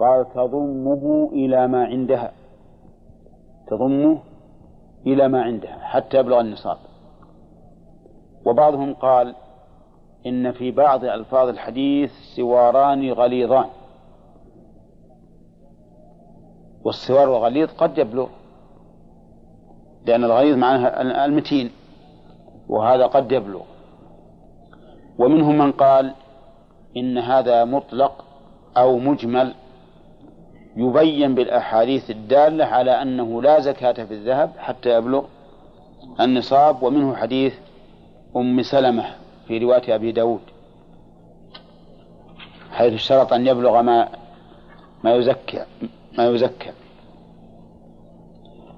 قال تضمه إلى ما عندها. تضمه إلى ما عندها حتى يبلغ النصاب. وبعضهم قال إن في بعض ألفاظ الحديث سواران غليظان. والسوار الغليظ قد يبلغ لأن الغليظ معناها المتين وهذا قد يبلغ. ومنهم من قال إن هذا مطلق أو مجمل. يبين بالأحاديث الدالة على أنه لا زكاة في الذهب حتى يبلغ النصاب ومنه حديث أم سلمة في رواية أبي داود حيث اشترط أن يبلغ ما ما يزكى ما يزكى.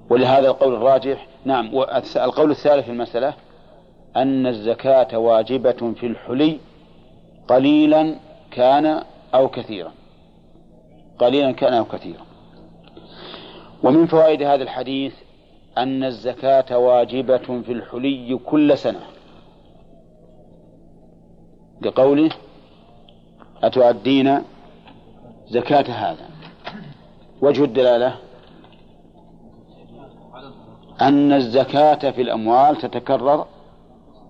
ولهذا القول الراجح نعم القول الثالث في المسألة أن الزكاة واجبة في الحلي قليلا كان أو كثيرا. قليلا كان أو كثيرا. ومن فوائد هذا الحديث أن الزكاة واجبة في الحلي كل سنة. لقوله أتؤدين زكاة هذا. وجه الدلالة أن الزكاة في الأموال تتكرر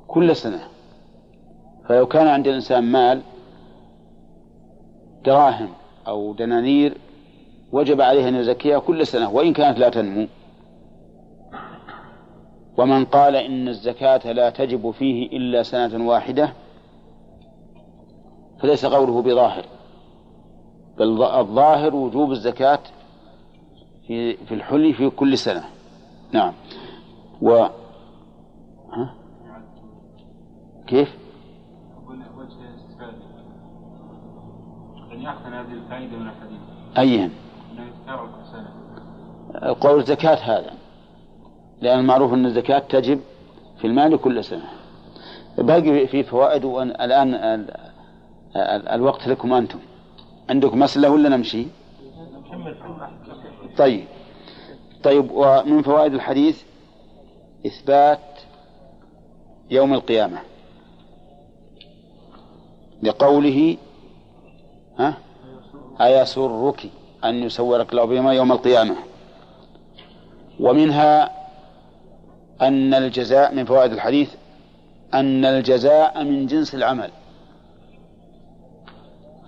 كل سنة. فلو كان عند الإنسان مال دراهم أو دنانير وجب عليه أن يزكيها كل سنة وإن كانت لا تنمو ومن قال إن الزكاة لا تجب فيه إلا سنة واحدة فليس قوله بظاهر بل الظاهر وجوب الزكاة في في الحلي في كل سنة نعم و ها؟ كيف؟ يأخذ هذه الفائدة من الحديث؟ الزكاة هذا لأن المعروف أن الزكاة تجب في المال كل سنة. باقي في فوائد الآن الوقت لكم أنتم. عندكم مسألة ولا نمشي؟ طيب. طيب ومن فوائد الحديث إثبات يوم القيامة لقوله ها؟ أيسرك أن يسورك الله بهما يوم القيامة. ومنها أن الجزاء من فوائد الحديث أن الجزاء من جنس العمل.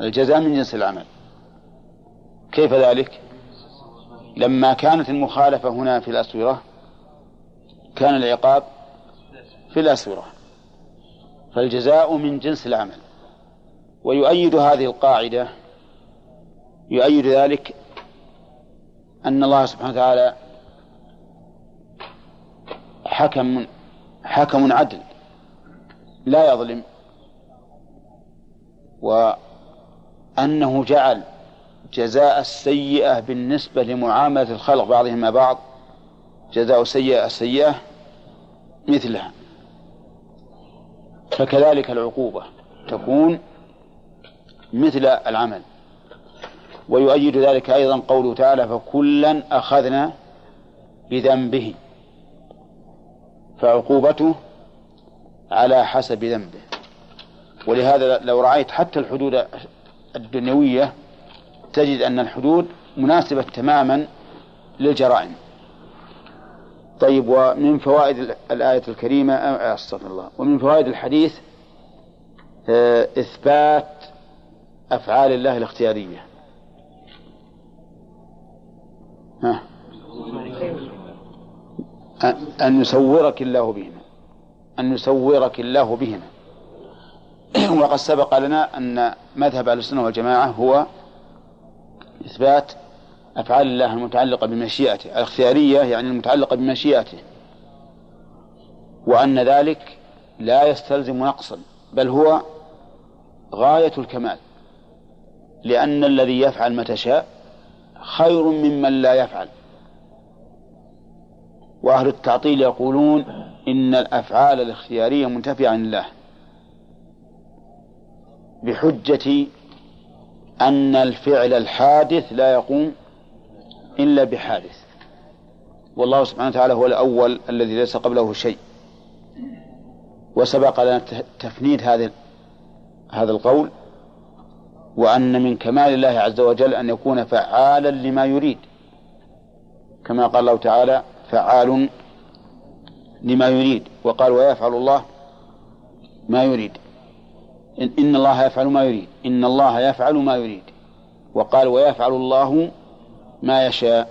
الجزاء من جنس العمل. كيف ذلك؟ لما كانت المخالفة هنا في الأسورة كان العقاب في الأسورة. فالجزاء من جنس العمل. ويؤيد هذه القاعدة يؤيد ذلك أن الله سبحانه وتعالى حكم حكم عدل لا يظلم وأنه جعل جزاء السيئة بالنسبة لمعاملة الخلق بعضهم بعض جزاء سيئة السيئة مثلها. فكذلك العقوبة تكون مثل العمل. ويؤيد ذلك أيضا قوله تعالى فكلا أخذنا بذنبه فعقوبته على حسب ذنبه. ولهذا لو رأيت حتى الحدود الدنيوية تجد أن الحدود مناسبة تماما للجرائم. طيب ومن فوائد الآية الكريمة أستغفر الله ومن فوائد الحديث آه، إثبات أفعال الله الاختيارية. ها. أن يصورك الله بهما أن يصورك الله بهما وقد سبق لنا أن مذهب أهل السنة والجماعة هو إثبات أفعال الله المتعلقة بمشيئته. الاختيارية يعني المتعلقة بمشيئته. وأن ذلك لا يستلزم نقصا بل هو غاية الكمال. لأن الذي يفعل ما تشاء خير ممن لا يفعل. وأهل التعطيل يقولون إن الأفعال الاختيارية منتفية عن الله بحجة أن الفعل الحادث لا يقوم إلا بحادث. والله سبحانه وتعالى هو الأول الذي ليس قبله شيء. وسبق لنا تفنيد هذا هذا القول. وأن من كمال الله عز وجل أن يكون فعالا لما يريد. كما قال الله تعالى فعال لما يريد. وقال ويفعل الله ما يريد. إن الله يفعل ما يريد. إن الله يفعل ما يريد. وقال ويفعل الله ما يشاء.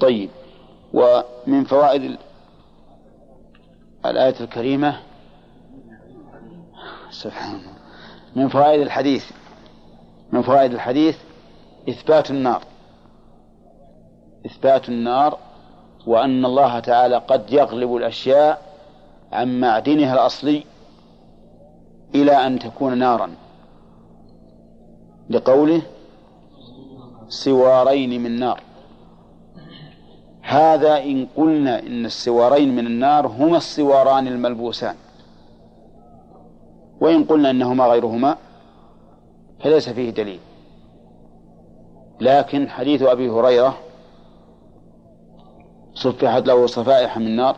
طيب. ومن فوائد الآية الكريمة سبحان الله من فوائد الحديث من فوائد الحديث إثبات النار. إثبات النار وأن الله تعالى قد يغلب الأشياء عن معدنها الأصلي إلى أن تكون نارا. لقوله سوارين من نار. هذا إن قلنا إن السوارين من النار هما السواران الملبوسان. وإن قلنا إنهما غيرهما فليس فيه دليل. لكن حديث أبي هريرة صفحت له صفائح من نار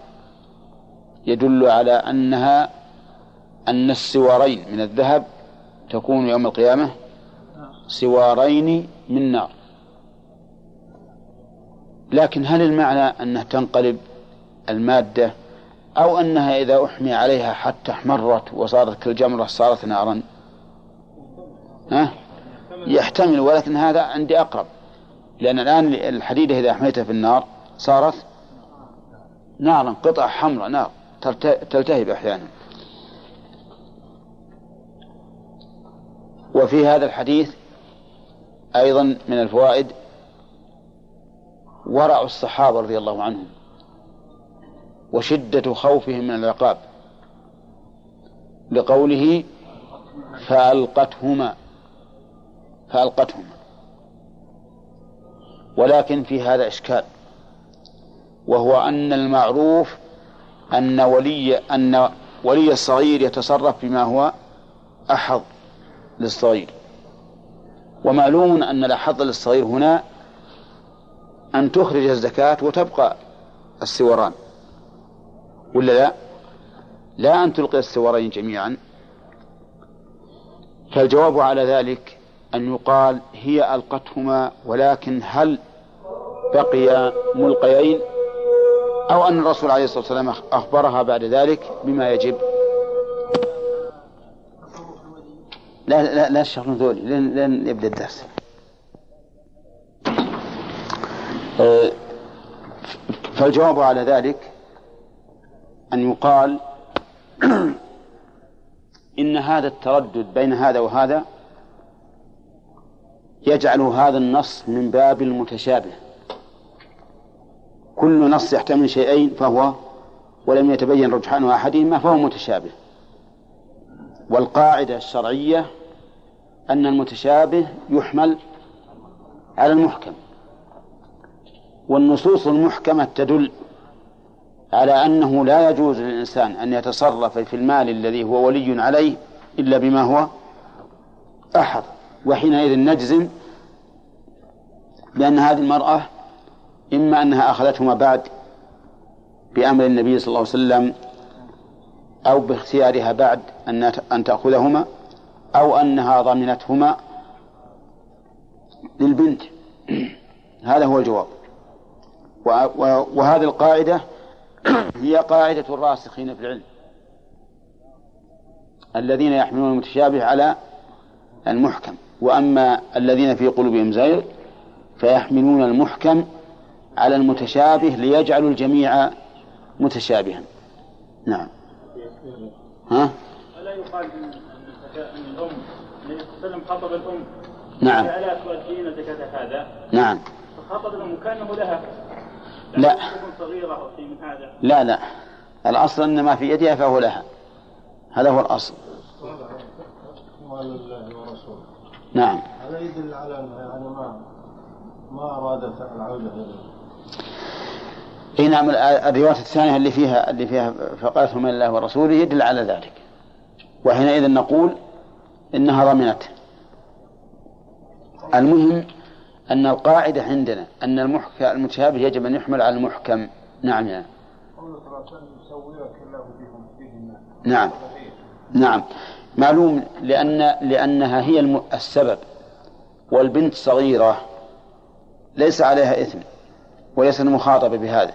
يدل على أنها أن السوارين من الذهب تكون يوم القيامة سوارين من نار. لكن هل المعنى أنها تنقلب المادة أو أنها إذا أحمي عليها حتى احمرت وصارت كالجمرة صارت نارا؟ ها؟ يحتمل ولكن هذا عندي أقرب. لأن الآن الحديدة إذا أحميتها في النار صارت نارا قطع حمراء نار تلتهب أحيانا. وفي هذا الحديث أيضا من الفوائد ورع الصحابة رضي الله عنهم وشدة خوفهم من العقاب لقوله فألقتهما. فألقتهما ولكن في هذا إشكال وهو أن المعروف أن ولي أن ولي الصغير يتصرف بما هو أحظ للصغير. ومعلوم أن الأحظ للصغير هنا أن تخرج الزكاة وتبقى السوران. ولا لا؟ لا أن تلقي السورين جميعا. فالجواب على ذلك أن يقال هي ألقتهما ولكن هل بقي ملقيين أو أن الرسول عليه الصلاة والسلام أخبرها بعد ذلك بما يجب؟ لا لا لا الشهر ذولي لين, لين يبدأ الدرس. أه، فالجواب على ذلك أن يقال إن هذا التردد بين هذا وهذا يجعل هذا النص من باب المتشابه. كل نص يحتمل شيئين فهو ولم يتبين رجحان أحدهما فهو متشابه. والقاعدة الشرعية أن المتشابه يحمل على المحكم. والنصوص المحكمة تدل على أنه لا يجوز للإنسان أن يتصرف في المال الذي هو ولي عليه إلا بما هو أحد. وحينئذ نجزم بأن هذه المرأة إما أنها أخذتهما بعد بأمر النبي صلى الله عليه وسلم أو باختيارها بعد أن أن تأخذهما أو أنها ضمنتهما للبنت. هذا هو الجواب. وهذه القاعدة هي قاعدة الراسخين في العلم. الذين يحملون المتشابه على المحكم. وأما الذين في قلوبهم زيغ فيحملون المحكم على المتشابه ليجعلوا الجميع متشابها. نعم. ها؟ ألا يقال أن الأم النبي صلى الله عليه وسلم خطب الأم. نعم. ألا تؤدين زكاة هذا؟ نعم. فخطب الأم كأنه لها. لا. صغيرة أو شيء من هذا. لا لا. الأصل أن ما في يدها فهو لها. هذا هو الأصل. نعم. هذا يدل على يعني ما ما أرادت العودة اي نعم الرواية الثانية اللي فيها اللي فيها فقالت من الله ورسوله يدل على ذلك. وحينئذ نقول إنها ضمنت المهم أن القاعدة عندنا أن المحكم المتشابه يجب أن يحمل على المحكم. نعم يعني. نعم. نعم. معلوم لأن لأنها هي السبب والبنت صغيرة ليس عليها إثم وليس مخاطبة بهذا.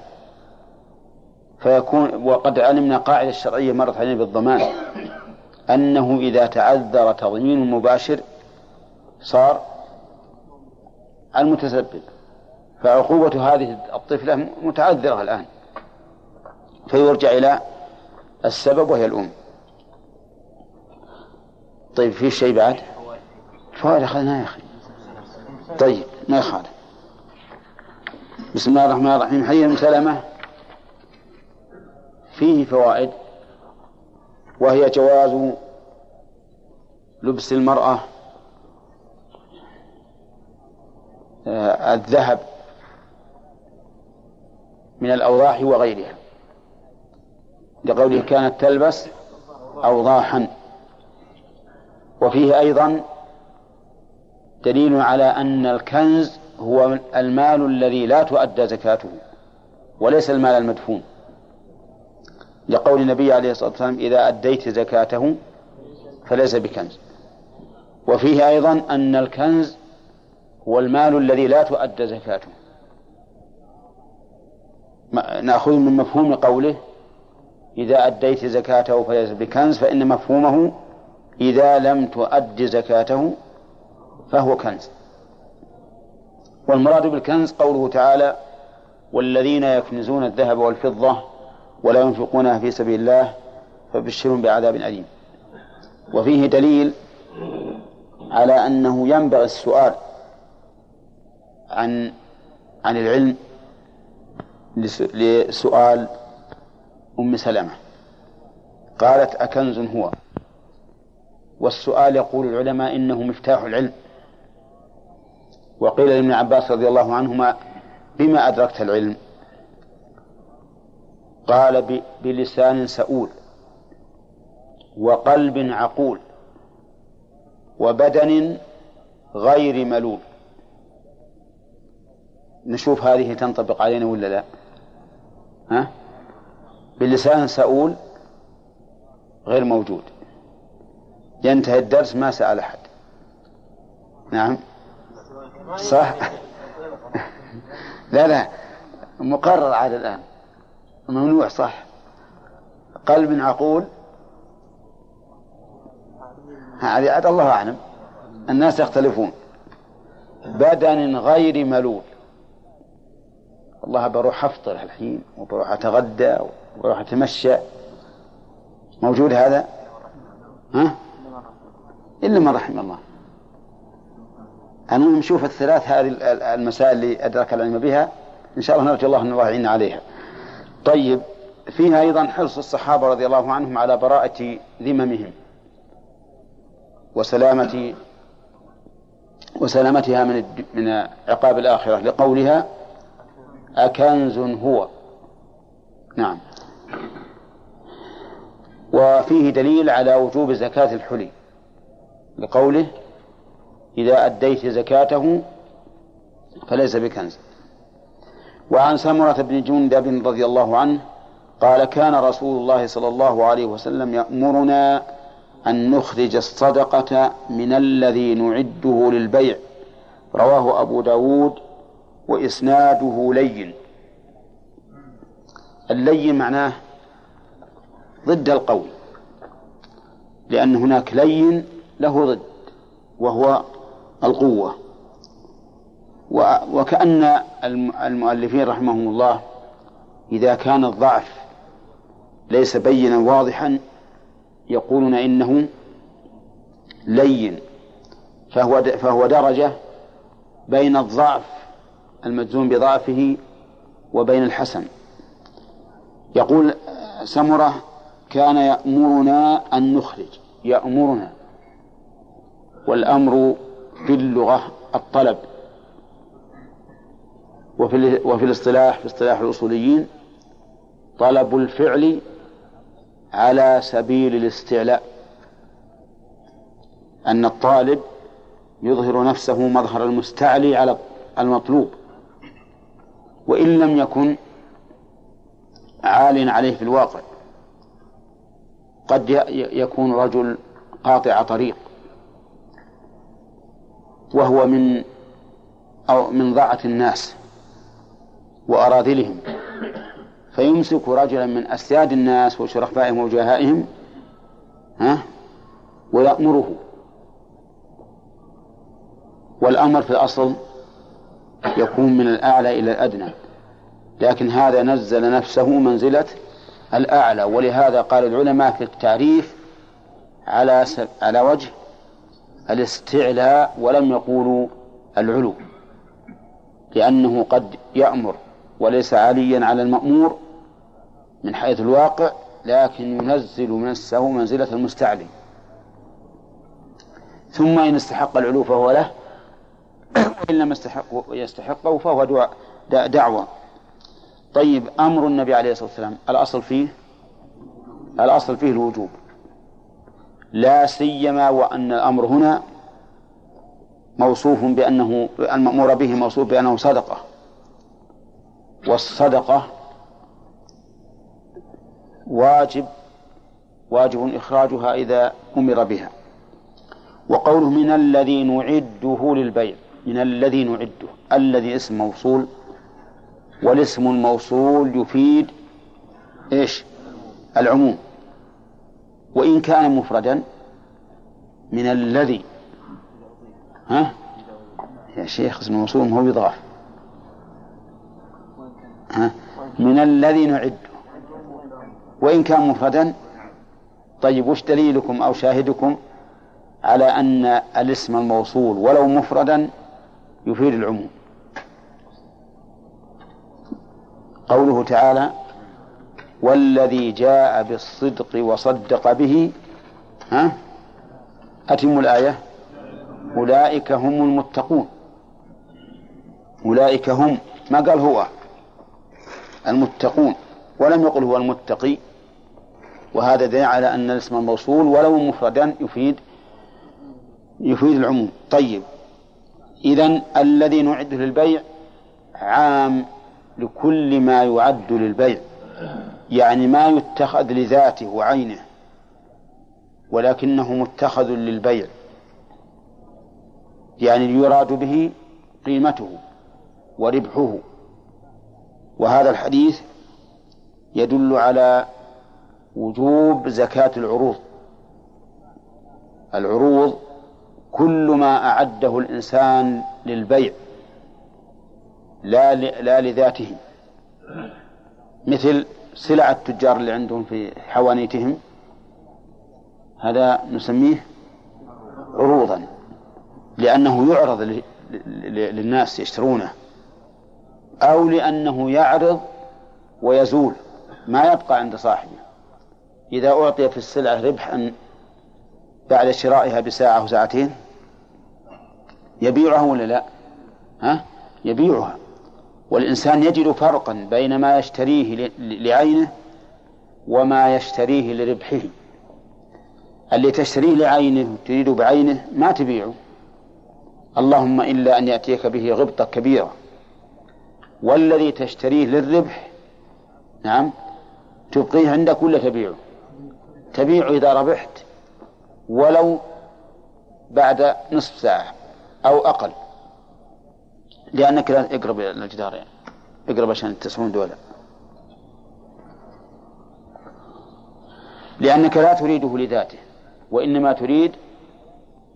فيكون وقد علمنا قاعدة الشرعية مرت علينا بالضمان أنه إذا تعذر تضمين المباشر صار المتسبب. فعقوبة هذه الطفلة متعذرة الآن. فيرجع إلى السبب وهي الأم. طيب في شيء بعد؟ فوائد أخذناه يا أخي. طيب ما يخالف. بسم الله الرحمن الرحيم. حديث ابن سلمة فيه فوائد وهي جواز لبس المرأة آه، الذهب من الأوضاح وغيرها لقوله كانت تلبس أوضاحا. وفيه أيضا دليل على أن الكنز هو المال الذي لا تؤدى زكاته وليس المال المدفون. لقول النبي عليه الصلاة والسلام إذا أديت زكاته فليس بكنز. وفيه أيضا أن الكنز هو المال الذي لا تؤدى زكاته. نأخذ من مفهوم قوله إذا أديت زكاته فليس بكنز فإن مفهومه إذا لم تؤد زكاته فهو كنز. والمراد بالكنز قوله تعالى والذين يكنزون الذهب والفضة ولا ينفقونها في سبيل الله فبشرهم بعذاب أليم. وفيه دليل على أنه ينبغي السؤال عن عن العلم لسؤال أم سلمة. قالت أكنز هو؟ والسؤال يقول العلماء إنه مفتاح العلم. وقيل لابن عباس رضي الله عنهما بما أدركت العلم؟ قال بلسان سؤول وقلب عقول وبدن غير ملول. نشوف هذه تنطبق علينا ولا لا؟ ها؟ بلسان سؤول غير موجود. ينتهي الدرس ما سأل أحد. نعم. صح؟ لا لا. مقرر عاد الآن. ممنوع صح. قلب عقول. هذه عاد الله أعلم. الناس يختلفون. بدن غير ملول. والله بروح أفطر الحين وبروح أتغدى وبروح أتمشى. موجود هذا؟ ها؟ إلا ما رحم الله. المهم نشوف الثلاث هذه المسائل اللي أدرك العلم بها. إن شاء الله نرجو الله أن الله يعين عليها. طيب فيها أيضا حرص الصحابة رضي الله عنهم على براءة ذممهم وسلامة وسلامتها من من عقاب الآخرة. لقولها أكنز هو. نعم. وفيه دليل على وجوب زكاة الحلي. لقوله إذا أديت زكاته فليس بكنز وعن سمرة بن جندب رضي الله عنه قال كان رسول الله صلى الله عليه وسلم يأمرنا أن نخرج الصدقة من الذي نعده للبيع. رواه أبو داود وإسناده لين. اللين معناه ضد القول لأن هناك لين له ضد وهو القوة. وكأن المؤلفين رحمهم الله إذا كان الضعف ليس بينا واضحا يقولون إنه لين فهو فهو درجة بين الضعف المجزوم بضعفه وبين الحسن. يقول سمرة كان يأمرنا أن نخرج. يأمرنا. والأمر في اللغة الطلب. وفي وفي الاصطلاح في اصطلاح الأصوليين طلب الفعل على سبيل الاستعلاء. أن الطالب يظهر نفسه مظهر المستعلي على المطلوب. وإن لم يكن عال عليه في الواقع قد يكون رجل قاطع طريق. وهو من أو من ضاعة الناس وأراذلهم. فيمسك رجلا من أسياد الناس وشرفائهم وجهائهم ها ويأمره. والأمر في الأصل يكون من الأعلى إلى الأدنى لكن هذا نزل نفسه منزلة الأعلى. ولهذا قال العلماء في التعريف على على وجه الاستعلاء ولم يقولوا العلو لأنه قد يأمر وليس عاليا على المأمور من حيث الواقع لكن ينزل نفسه منزلة المستعلي ثم إن استحق العلو فهو له وإن لم يستحق يستحقه فهو دعوة. طيب أمر النبي عليه الصلاة والسلام الأصل فيه؟ الأصل فيه الوجوب. لا سيما وأن الأمر هنا موصوف بأنه المأمور به موصوف بأنه صدقة. والصدقة واجب واجب إخراجها إذا أمر بها. وقوله من الذي نعده للبيع من الذي نعده الذي اسم موصول والاسم الموصول يفيد إيش؟ العموم. وإن كان مفردا من الذي ها؟ يا شيخ اسم الموصول هو يضاف ها؟ من الذي نعده وإن كان مفردا طيب وش دليلكم أو شاهدكم على أن الاسم الموصول ولو مفردا يفيد العموم؟ قوله تعالى والذي جاء بالصدق وصدق به ها؟ أتم الآية؟ أولئك هم المتقون. أولئك هم ما قال هو؟ المتقون. ولم يقل هو المتقي. وهذا دليل على أن الاسم الموصول ولو مفردا يفيد يفيد العموم. طيب. إذا الذي نعده للبيع عام لكل ما يعد للبيع. يعني ما يتخذ لذاته وعينه ولكنه متخذ للبيع يعني يراد به قيمته وربحه. وهذا الحديث يدل على وجوب زكاة العروض. العروض كل ما أعده الإنسان للبيع لا لا لذاته. مثل سلع التجار اللي عندهم في حوانيتهم هذا نسميه عروضا لأنه يعرض للناس يشترونه أو لأنه يعرض ويزول ما يبقى عند صاحبه إذا أعطي في السلعة ربحا بعد شرائها بساعة أو ساعتين يبيعها ولا لا؟ ها؟ يبيعها والإنسان يجد فرقا بين ما يشتريه لعينه وما يشتريه لربحه. اللي تشتريه لعينه تريد بعينه ما تبيعه. اللهم إلا أن يأتيك به غبطة كبيرة. والذي تشتريه للربح نعم تبقيه عندك ولا تبيعه؟ تبيعه إذا ربحت ولو بعد نصف ساعة أو أقل. لأنك لا اقرب الجدار يعني. اقرب عشان تسعون دولة. لأنك لا تريده لذاته وإنما تريد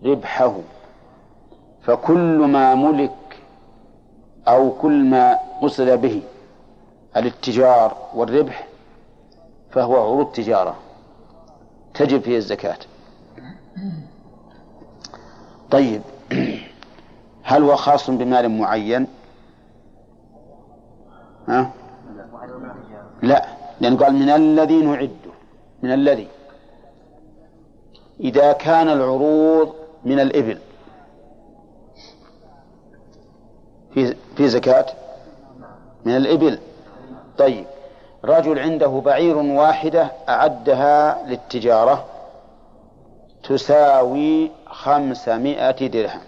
ربحه. فكل ما ملك أو كل ما قصد به الاتجار والربح فهو عروض تجارة تجب فيه الزكاة. طيب. هل هو خاص بمال معين؟ ها؟ لا لأن قال من الذي نعده من الذي. إذا كان العروض من الإبل. في في زكاة؟ من الإبل. طيب رجل عنده بعير واحدة أعدها للتجارة تساوي خمسمائة درهم.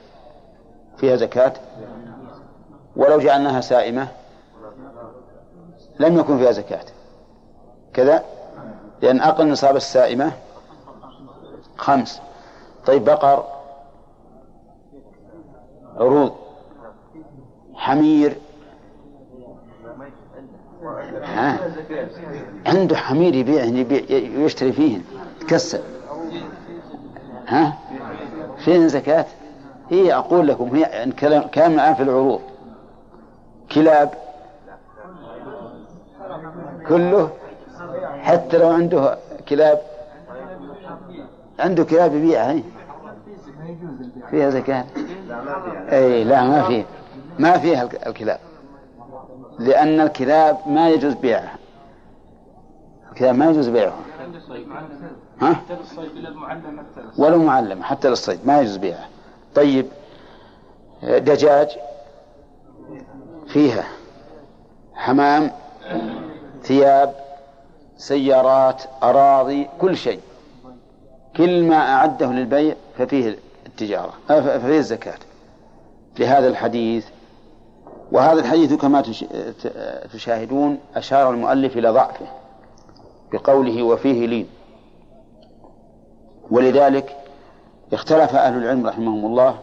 فيها زكاة؟ ولو جعلناها سائمة لم يكن فيها زكاة. كذا؟ لأن أقل نصاب السائمة خمس. طيب بقر عروض حمير. ها؟ عنده حمير يبيع يشتري فيهن يكسر ها؟ فين زكاة؟ هي أقول لكم هي كلام كلام الآن في العروض. كلاب. كله. حتى لو عنده كلاب. عنده كلاب يبيعها فيها زكاة. إي لا ما فيه ما فيها الكلاب. لأن الكلاب ما يجوز بيعها. الكلاب ما يجوز بيعها. ها؟ ولو معلمة حتى للصيد ما يجوز بيعها. طيب دجاج فيها حمام ثياب سيارات أراضي كل شيء. كل ما أعده للبيع ففيه التجارة ففيه الزكاة. لهذا الحديث وهذا الحديث كما تشاهدون أشار المؤلف إلى ضعفه بقوله وفيه لين. ولذلك اختلف أهل العلم رحمهم الله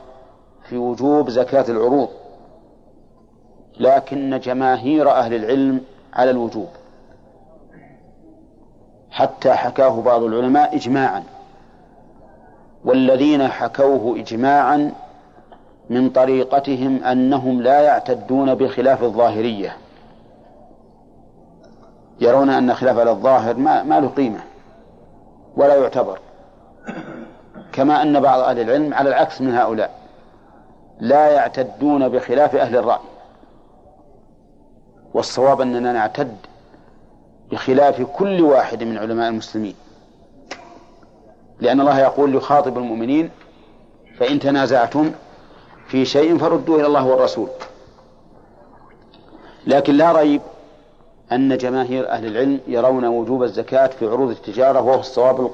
في وجوب زكاة العروض لكن جماهير أهل العلم على الوجوب. حتى حكاه بعض العلماء إجماعا والذين حكوه إجماعا من طريقتهم أنهم لا يعتدون بخلاف الظاهرية. يرون أن خلاف الظاهر ما, ما له قيمة ولا يعتبر. كما أن بعض أهل العلم على العكس من هؤلاء لا يعتدون بخلاف أهل الرأي. والصواب أننا نعتد بخلاف كل واحد من علماء المسلمين. لأن الله يقول يخاطب المؤمنين فإن تنازعتم في شيء فردوه إلى الله والرسول. لكن لا ريب أن جماهير أهل العلم يرون وجوب الزكاة في عروض التجارة وهو الصواب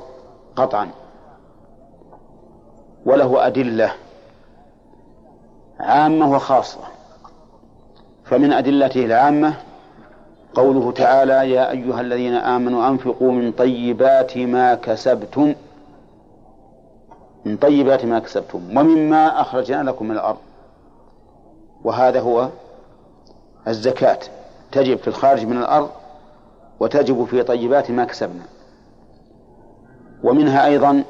قطعا. وله أدلة عامة وخاصة. فمن أدلته العامة قوله تعالى يا أيها الذين آمنوا أنفقوا من طيبات ما كسبتم من طيبات ما كسبتم ومما أخرجنا لكم من الأرض. وهذا هو الزكاة. تجب في الخارج من الأرض وتجب في طيبات ما كسبنا. ومنها أيضا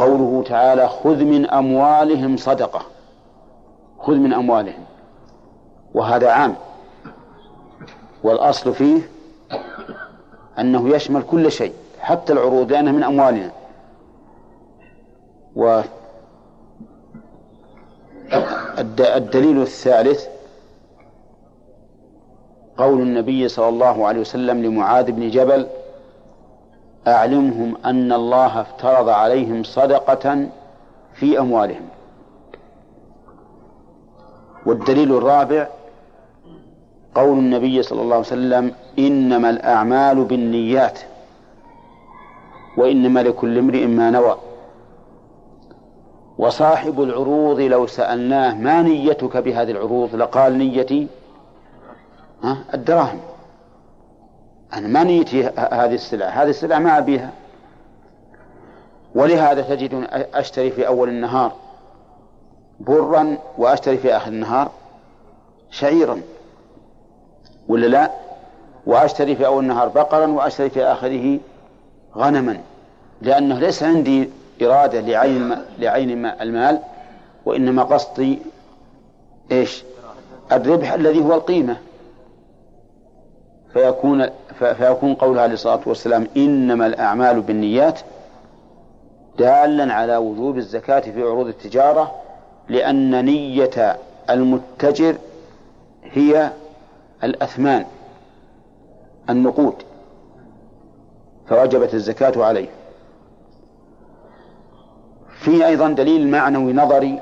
قوله تعالى خذ من أموالهم صدقة. خذ من أموالهم. وهذا عام. والأصل فيه أنه يشمل كل شيء حتى العروض لأنها من أموالنا. والدليل الثالث قول النبي صلى الله عليه وسلم لمعاذ بن جبل أعلمهم أن الله افترض عليهم صدقة في أموالهم. والدليل الرابع قول النبي صلى الله عليه وسلم إنما الأعمال بالنيات وإنما لكل امرئ ما نوى. وصاحب العروض لو سألناه ما نيتك بهذه العروض لقال نيتي الدراهم. أنا ما نيتي هذه السلعة هذه السلعة ما أبيها. ولهذا تجد أشتري في أول النهار برا وأشتري في آخر النهار شعيرا. ولا لا؟ وأشتري في أول النهار بقرا وأشتري في آخره غنما لأنه ليس عندي إرادة لعين لعين المال وإنما قصدي إيش؟ الربح الذي هو القيمة. فيكون فيكون قولها عليه الصلاة والسلام إنما الأعمال بالنيات دالا على وجوب الزكاة في عروض التجارة لأن نية المتجر هي الأثمان النقود فوجبت الزكاة عليه. في أيضا دليل معنوي نظري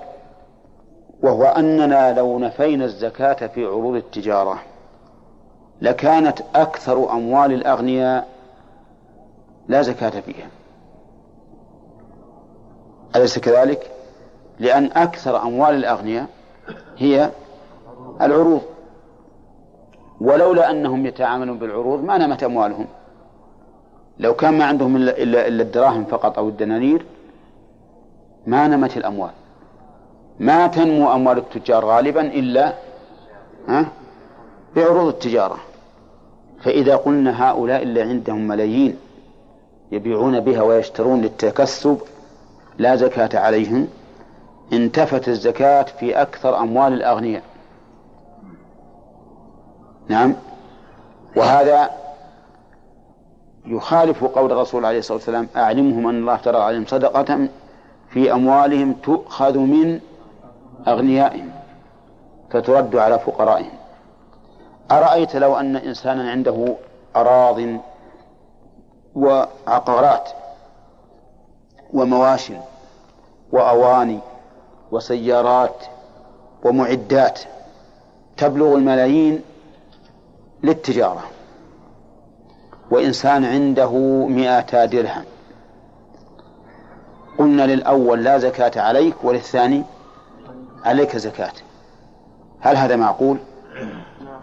وهو أننا لو نفينا الزكاة في عروض التجارة لكانت أكثر أموال الأغنياء لا زكاة فيها. أليس كذلك؟ لأن أكثر أموال الأغنياء هي العروض. ولولا أنهم يتعاملون بالعروض ما نمت أموالهم. لو كان ما عندهم إلا, إلا الدراهم فقط أو الدنانير ما نمت الأموال. ما تنمو أموال التجار غالبا إلا بعروض التجارة. فإذا قلنا هؤلاء اللي عندهم ملايين يبيعون بها ويشترون للتكسب لا زكاة عليهم انتفت الزكاة في أكثر أموال الأغنياء. نعم؟ وهذا يخالف قول الرسول عليه الصلاة والسلام أعلمهم أن الله ترى عليهم صدقة في أموالهم تؤخذ من أغنيائهم فترد على فقرائهم. أرأيت لو أن إنسانا عنده أراض وعقارات ومواشن وأواني وسيارات ومعدات تبلغ الملايين للتجارة وإنسان عنده مئتا درهم قلنا للأول لا زكاة عليك وللثاني عليك زكاة هل هذا معقول؟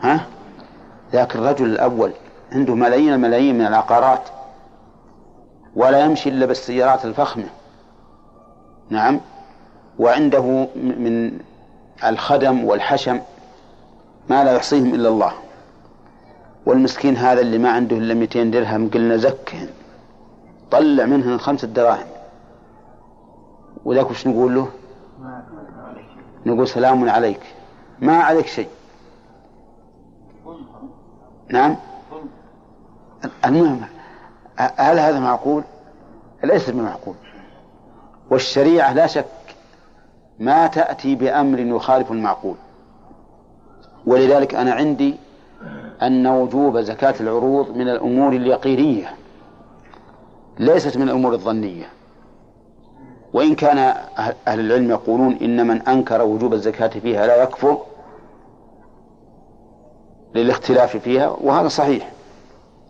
ها؟ ذاك الرجل الأول عنده ملايين الملايين من العقارات ولا يمشي إلا بالسيارات الفخمة. نعم. وعنده من الخدم والحشم ما لا يحصيهم إلا الله. والمسكين هذا اللي ما عنده إلا 200 درهم قلنا زكهن طلع منهن خمسة دراهم. وذاك وش نقول له؟ نقول سلام عليك. ما عليك شيء. نعم. المهم هل هذا معقول؟ ليس بمعقول. والشريعة لا شك ما تأتي بأمر يخالف المعقول. ولذلك أنا عندي أن وجوب زكاة العروض من الأمور اليقينية ليست من الأمور الظنية. وإن كان أهل العلم يقولون إن من أنكر وجوب الزكاة فيها لا يكفر للاختلاف فيها وهذا صحيح.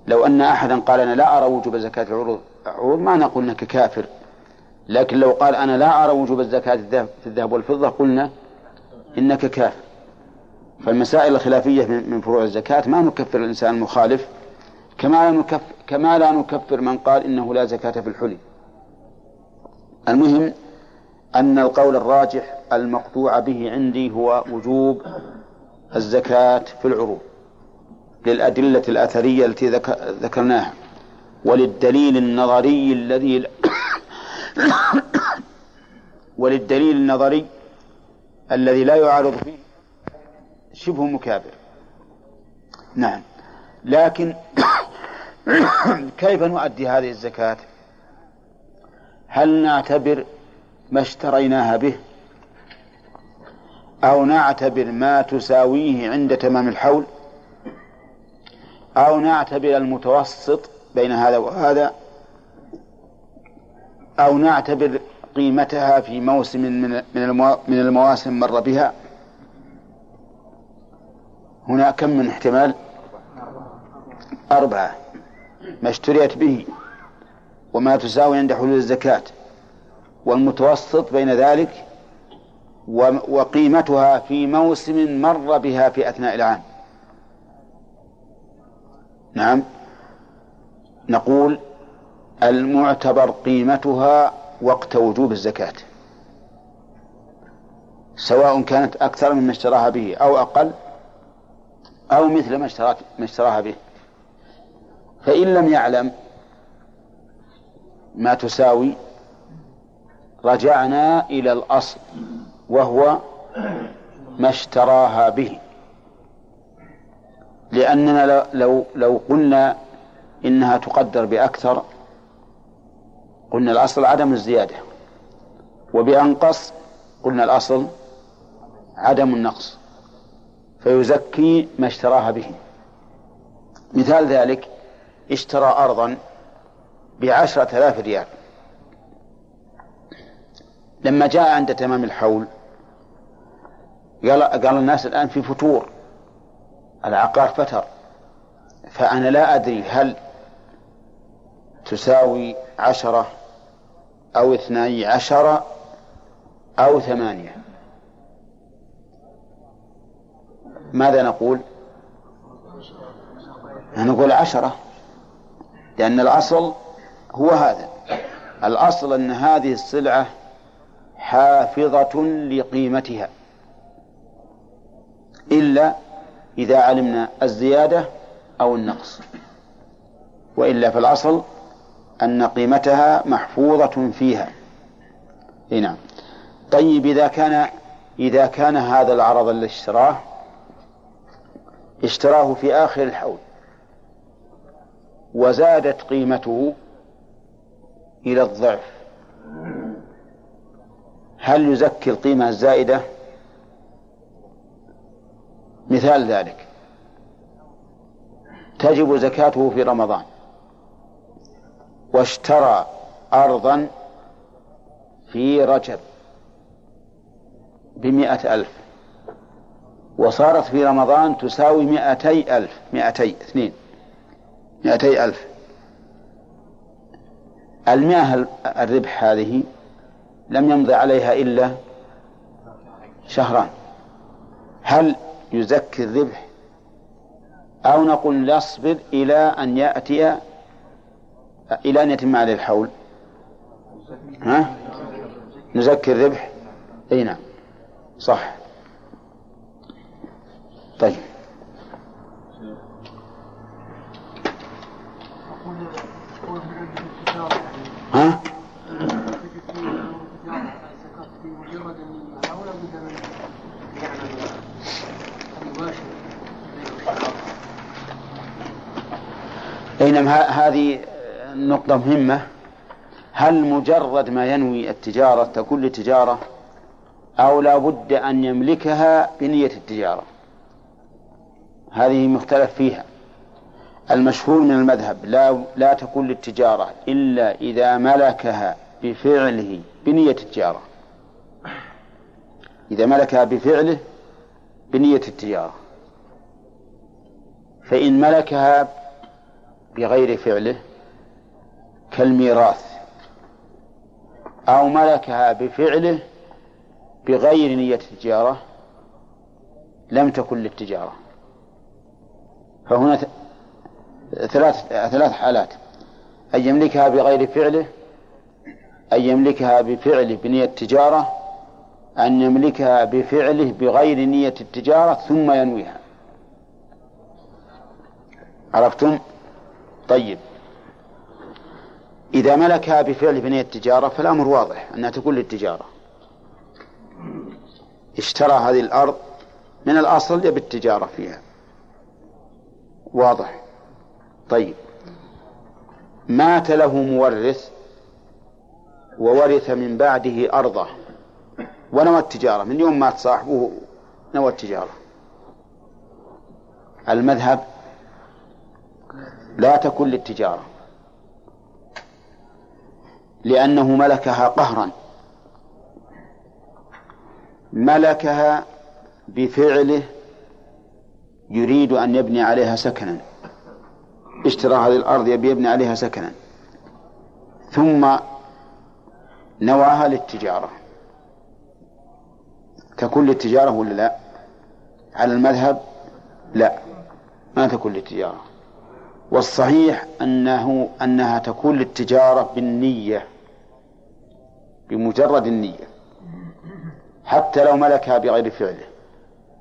لو أن أحدا قال أنا لا أرى وجوب زكاة العروض عروض ما نقول أنك كافر. لكن لو قال أنا لا أرى وجوب الزكاة في الذهب والفضة قلنا إنك كافر. فالمسائل الخلافية من فروع الزكاة ما نكفر الإنسان المخالف كما لا نكفر, كما لا نكفر من قال إنه لا زكاة في الحلي. المهم أن القول الراجح المقطوع به عندي هو وجوب الزكاة في العروض. للأدلة الأثرية التي ذكرناها وللدليل النظري الذي وللدليل النظري الذي لا يعارض فيه شبه مكابر. نعم. لكن كيف نؤدي هذه الزكاة؟ هل نعتبر ما اشتريناها به؟ أو نعتبر ما تساويه عند تمام الحول؟ أو نعتبر المتوسط بين هذا وهذا أو نعتبر قيمتها في موسم من المواسم مر بها. هنا كم من احتمال؟ أربعة. ما اشتريت به وما تساوي عند حلول الزكاة. والمتوسط بين ذلك وقيمتها في موسم مر بها في أثناء العام. نعم. نقول المعتبر قيمتها وقت وجوب الزكاة. سواء كانت أكثر مما اشتراها به أو أقل أو مثل ما ما اشتراها به. فإن لم يعلم ما تساوي رجعنا إلى الأصل وهو ما اشتراها به. لأننا لو لو قلنا إنها تقدر بأكثر قلنا الأصل عدم الزيادة وبأنقص قلنا الأصل عدم النقص فيزكي ما اشتراها به. مثال ذلك اشترى أرضا بعشرة آلاف ريال. لما جاء عند تمام الحول قال قال الناس الآن في فتور. العقار فتر. فأنا لا أدري هل تساوي عشرة أو اثني عشر أو ثمانية. ماذا نقول؟ نقول عشرة لأن الأصل هو هذا. الأصل أن هذه السلعة حافظة لقيمتها. إلا إذا علمنا الزيادة أو النقص. وإلا في الأصل أن قيمتها محفوظة فيها. نعم. طيب إذا كان إذا كان هذا العرض الذي اشتراه اشتراه في آخر الحول وزادت قيمته إلى الضعف هل يزكي القيمة الزائدة؟ مثال ذلك. تجب زكاته في رمضان. واشترى أرضا في رجب بمئة ألف. وصارت في رمضان تساوي مئتي ألف مئتي اثنين مئتي ألف. المئة الربح هذه لم يمضي عليها إلا شهران. هل يزكي الربح أو نقول نصبر إلى أن يأتي إلى أن يتم عليه الحول. ها؟ نزكي الربح أي نعم. صح. طيب. أينما هذه نقطة مهمة. هل مجرد ما ينوي التجارة تكون للتجارة أو لا بد أن يملكها بنية التجارة؟ هذه مختلف فيها. المشهور من المذهب لا لا تكون للتجارة إلا إذا ملكها بفعله بنية التجارة. إذا ملكها بفعله بنية التجارة. فإن ملكها بغير فعله كالميراث أو ملكها بفعله بغير نية التجارة لم تكن للتجارة فهنا ثلاث ثلاث حالات أن يملكها بغير فعله أن يملكها بفعله بنية التجارة أن يملكها بفعله بغير نية التجارة ثم ينويها عرفتم؟ طيب. إذا ملكها بفعل بنية التجارة فالأمر واضح أنها تكون للتجارة. اشترى هذه الأرض من الأصل يبي التجارة فيها. واضح. طيب. مات له مورث وورث من بعده أرضه. ونوى التجارة. من يوم مات صاحبه نوى التجارة. المذهب لا تكن للتجارة. لأنه ملكها قهرا. ملكها بفعله يريد أن يبني عليها سكنا. اشترى هذه الأرض يبي يبني عليها سكنا. ثم نواها للتجارة. تكون للتجارة ولا لا؟ على المذهب لا ما تكون للتجارة. والصحيح أنه أنها تكون للتجارة بالنية بمجرد النية. حتى لو ملكها بغير فعله.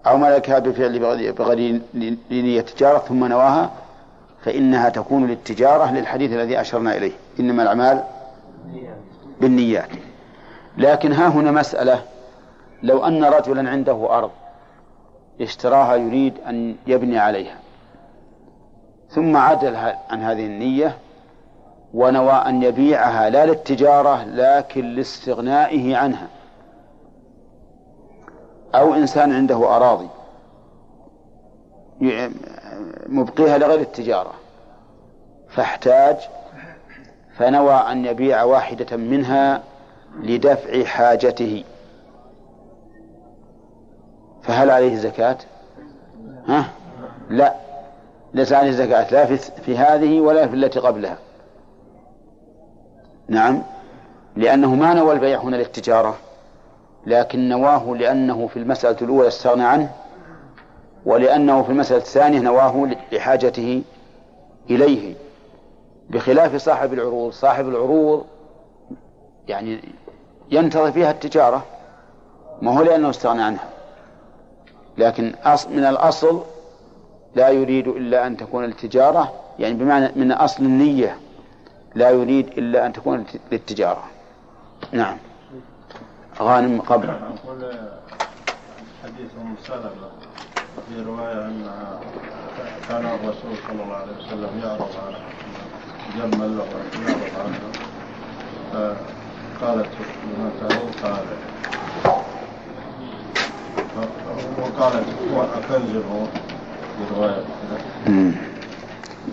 أو ملكها بفعل بغير نية تجارة ثم نواها فإنها تكون للتجارة للحديث الذي أشرنا إليه. إنما الأعمال بالنيات. لكن ها هنا مسألة لو أن رجلا عنده أرض اشتراها يريد أن يبني عليها. ثم عدل عن هذه النية ونوى أن يبيعها لا للتجارة لكن لاستغنائه عنها أو إنسان عنده أراضي مبقيها لغير التجارة فاحتاج فنوى أن يبيع واحدة منها لدفع حاجته فهل عليه زكاة؟ ها؟ لا ليس عليه زكاة لا في, هذه ولا في التي قبلها. نعم لأنه ما نوى البيع هنا للتجارة لكن نواه لأنه في المسألة الأولى استغنى عنه ولأنه في المسألة الثانية نواه لحاجته إليه بخلاف صاحب العروض. صاحب العروض يعني ينتظر فيها التجارة ما هو لأنه استغنى عنها. لكن من الأصل لا يريد إلا أن تكون التجارة يعني بمعنى من أصل النية لا يريد إلا أن تكون للتجارة. نعم. غانم قبل. أقول حديث أم سلمة في رواية أن كان الرسول صلى الله عليه وسلم يعرض على جمل له يعرض عنه فقالت ابنته قال وقالت أكنزه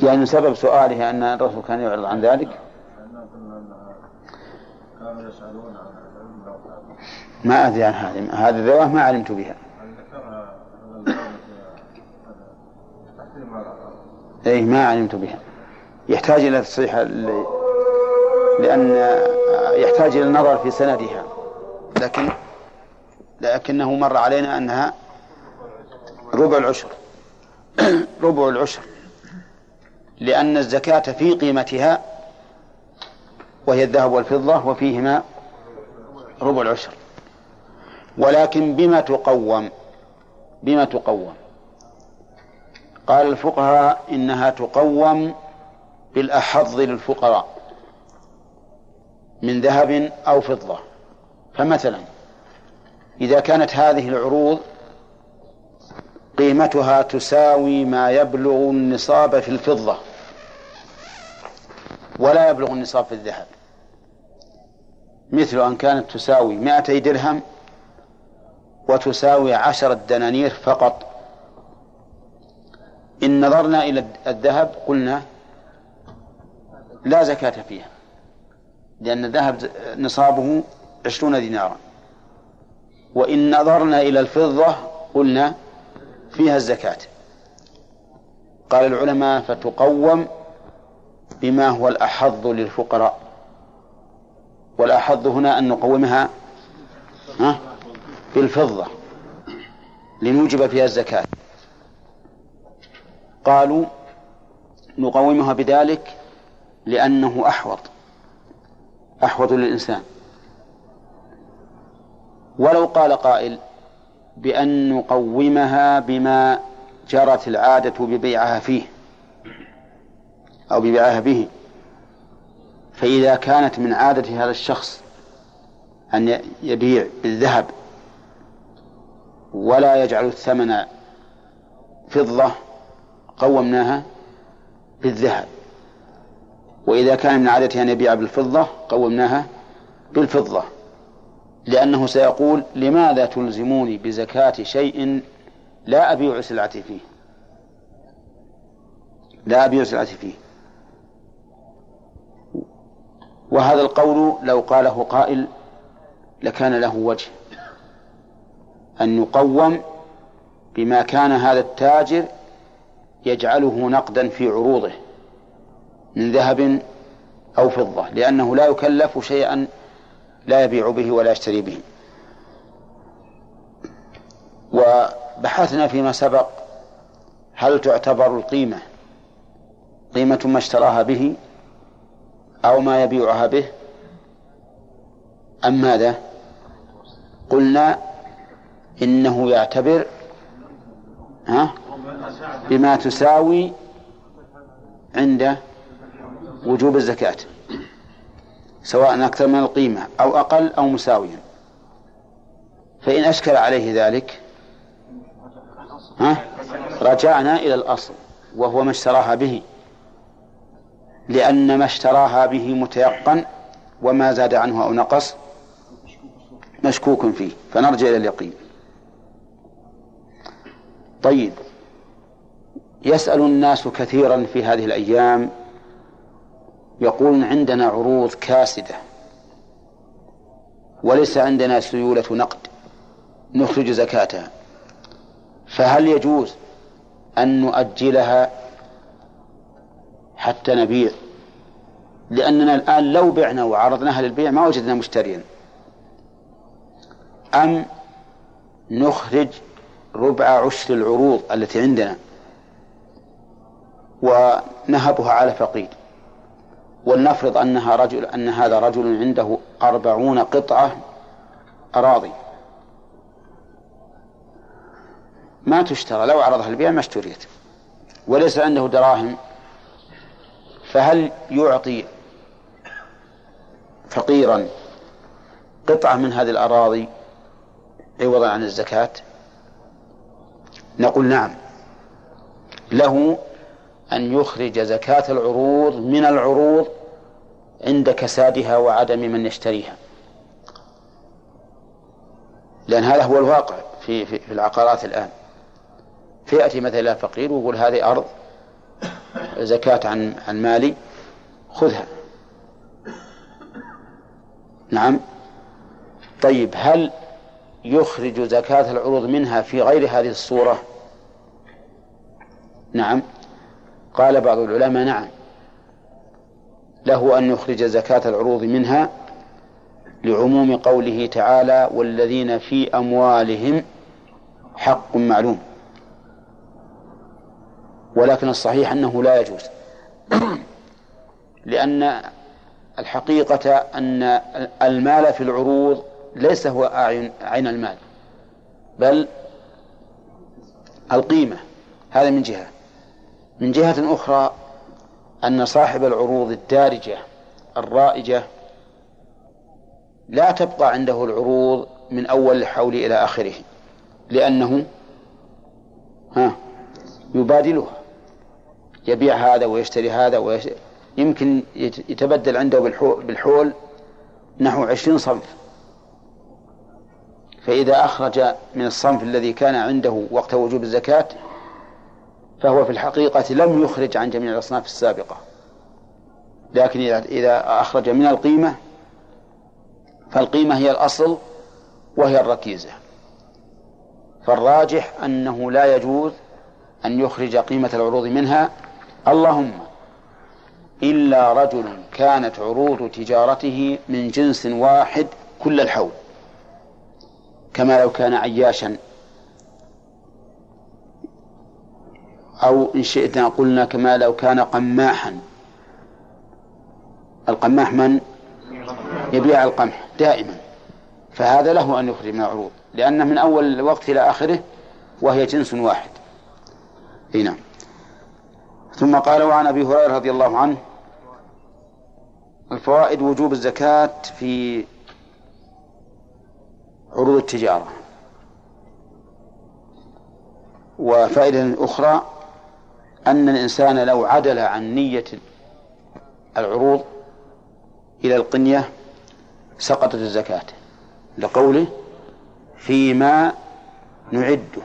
يعني سبب سؤاله أن الرسول كان يعرض عن ذلك؟ كانوا يسألون عن ما أدري عن هذه. هذه الرواية ما علمت بها. أي ما علمت بها. يحتاج إلى تصحيح لأن يحتاج إلى النظر في سندها. لكن لكنه مر علينا أنها ربع العشر. ربع العشر لأن الزكاة في قيمتها وهي الذهب والفضة وفيهما ربع العشر. ولكن بما تقوم بما تقوم؟ قال الفقهاء إنها تقوم بالأحظ للفقراء من ذهب أو فضة. فمثلا إذا كانت هذه العروض قيمتها تساوي ما يبلغ النصاب في الفضة ولا يبلغ النصاب في الذهب. مثل أن كانت تساوي مائتي درهم وتساوي عشرة دنانير فقط. إن نظرنا إلى الذهب قلنا لا زكاة فيها لأن الذهب نصابه عشرون دينارا. وإن نظرنا إلى الفضة قلنا فيها الزكاة. قال العلماء فتقوم بما هو الأحظ للفقراء. والأحظ هنا أن نقومها ها؟ بالفضة لنوجب فيها الزكاة. قالوا نقومها بذلك لأنه أحوط أحوط للإنسان. ولو قال قائل بأن نقومها بما جرت العادة ببيعها فيه أو ببيعها به. فإذا كانت من عادة هذا الشخص أن يبيع بالذهب ولا يجعل الثمن فضة قومناها بالذهب. وإذا كان من عادته أن يبيع بالفضة قومناها بالفضة. لأنه سيقول لماذا تلزموني بزكاة شيء لا أبيع سلعتي فيه؟ لا أبيع سلعتي فيه. وهذا القول لو قاله قائل لكان له وجه. أن يقوم بما كان هذا التاجر يجعله نقدا في عروضه من ذهب أو فضة لأنه لا يكلف شيئا لا يبيع به ولا يشتري به. وبحثنا فيما سبق هل تعتبر القيمة قيمة ما اشتراها به أو ما يبيعها به؟ أم ماذا؟ قلنا إنه يعتبر ها؟ بما تساوي عند وجوب الزكاة. سواء أكثر من القيمة أو أقل أو مساويا. فإن أشكل عليه ذلك ها رجعنا إلى الأصل وهو ما اشتراها به. لأن ما اشتراها به متيقن وما زاد عنه أو نقص مشكوك فيه. فنرجع إلى اليقين. طيب يسأل الناس كثيرا في هذه الأيام يقولون عندنا عروض كاسدة وليس عندنا سيولة نقد نخرج زكاتها. فهل يجوز أن نؤجلها حتى نبيع؟ لأننا الآن لو بعنا وعرضناها للبيع ما وجدنا مشتريا. أم نخرج ربع عشر العروض التي عندنا ونهبها على فقير؟ ولنفرض أنها رجل أن هذا رجل عنده أربعون قطعة أراضي. ما تشترى لو عرضها البيع ما اشتريت. وليس عنده دراهم فهل يعطي فقيرا قطعة من هذه الأراضي عوضا عن الزكاة؟ نقول نعم. له أن يخرج زكاة العروض من العروض عند كسادها وعدم من يشتريها. لأن هذا هو الواقع في, في, في العقارات الآن. فيأتي مثلا فقير ويقول هذه أرض زكاة عن عن مالي خذها. نعم. طيب هل يخرج زكاة العروض منها في غير هذه الصورة؟ نعم. قال بعض العلماء نعم. له أن يخرج زكاة العروض منها لعموم قوله تعالى والذين في أموالهم حق معلوم. ولكن الصحيح أنه لا يجوز. لأن الحقيقة أن المال في العروض ليس هو عين المال بل القيمة. هذا من جهة. من جهة أخرى أن صاحب العروض الدارجة الرائجة لا تبقى عنده العروض من أول الحول إلى آخره لأنه ها يبادلها يبيع هذا ويشتري هذا ويشتري يمكن يتبدل عنده بالحول نحو عشرين صنف. فإذا أخرج من الصنف الذي كان عنده وقت وجوب الزكاة فهو في الحقيقة لم يخرج عن جميع الأصناف السابقة. لكن إذا أخرج من القيمة فالقيمة هي الأصل وهي الركيزة. فالراجح أنه لا يجوز أن يخرج قيمة العروض منها. اللهم إلا رجل كانت عروض تجارته من جنس واحد كل الحول. كما لو كان عياشا أو إن شئنا قلنا كما لو كان قماحا. القماح من؟ يبيع القمح دائما. فهذا له أن يخرج من العروض. لأنه من أول الوقت إلى آخره وهي جنس واحد. هنا نعم. ثم قال وعن أبي هريرة رضي الله عنه الفوائد وجوب الزكاة في عروض التجارة. وفائدة أخرى أن الإنسان لو عدل عن نية العروض إلى القنية سقطت الزكاة لقوله فيما نعده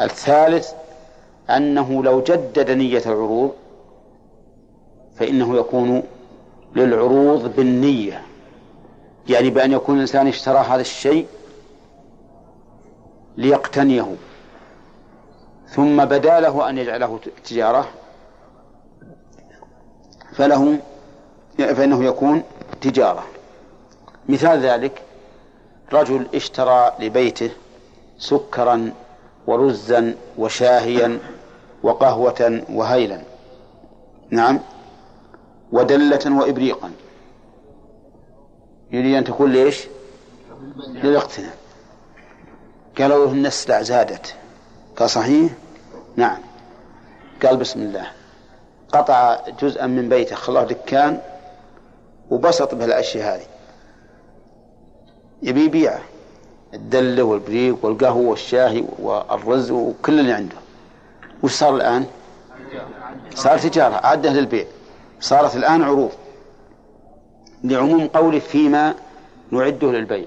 الثالث أنه لو جدد نية العروض فإنه يكون للعروض بالنية. يعني بأن يكون الإنسان اشترى هذا الشيء ليقتنيه. ثم بدا له أن يجعله تجارة فله فإنه يكون تجارة. مثال ذلك رجل اشترى لبيته سكرا ورزا وشاهيا وقهوة وهيلا. نعم. ودلة وإبريقا. يريد أن تكون ليش؟ للاقتناء قالوا له النسلع زادت. قال صحيح؟ نعم. قال بسم الله. قطع جزءا من بيته خلاه دكان وبسط به الأشياء هذه. يبي يبيعه. الدلة والبريق والقهوة والشاهي والرز وكل اللي عنده. وش صار الآن؟ صار تجارة أعده للبيع صارت الآن عروض. لعموم قوله فيما نعده للبيع.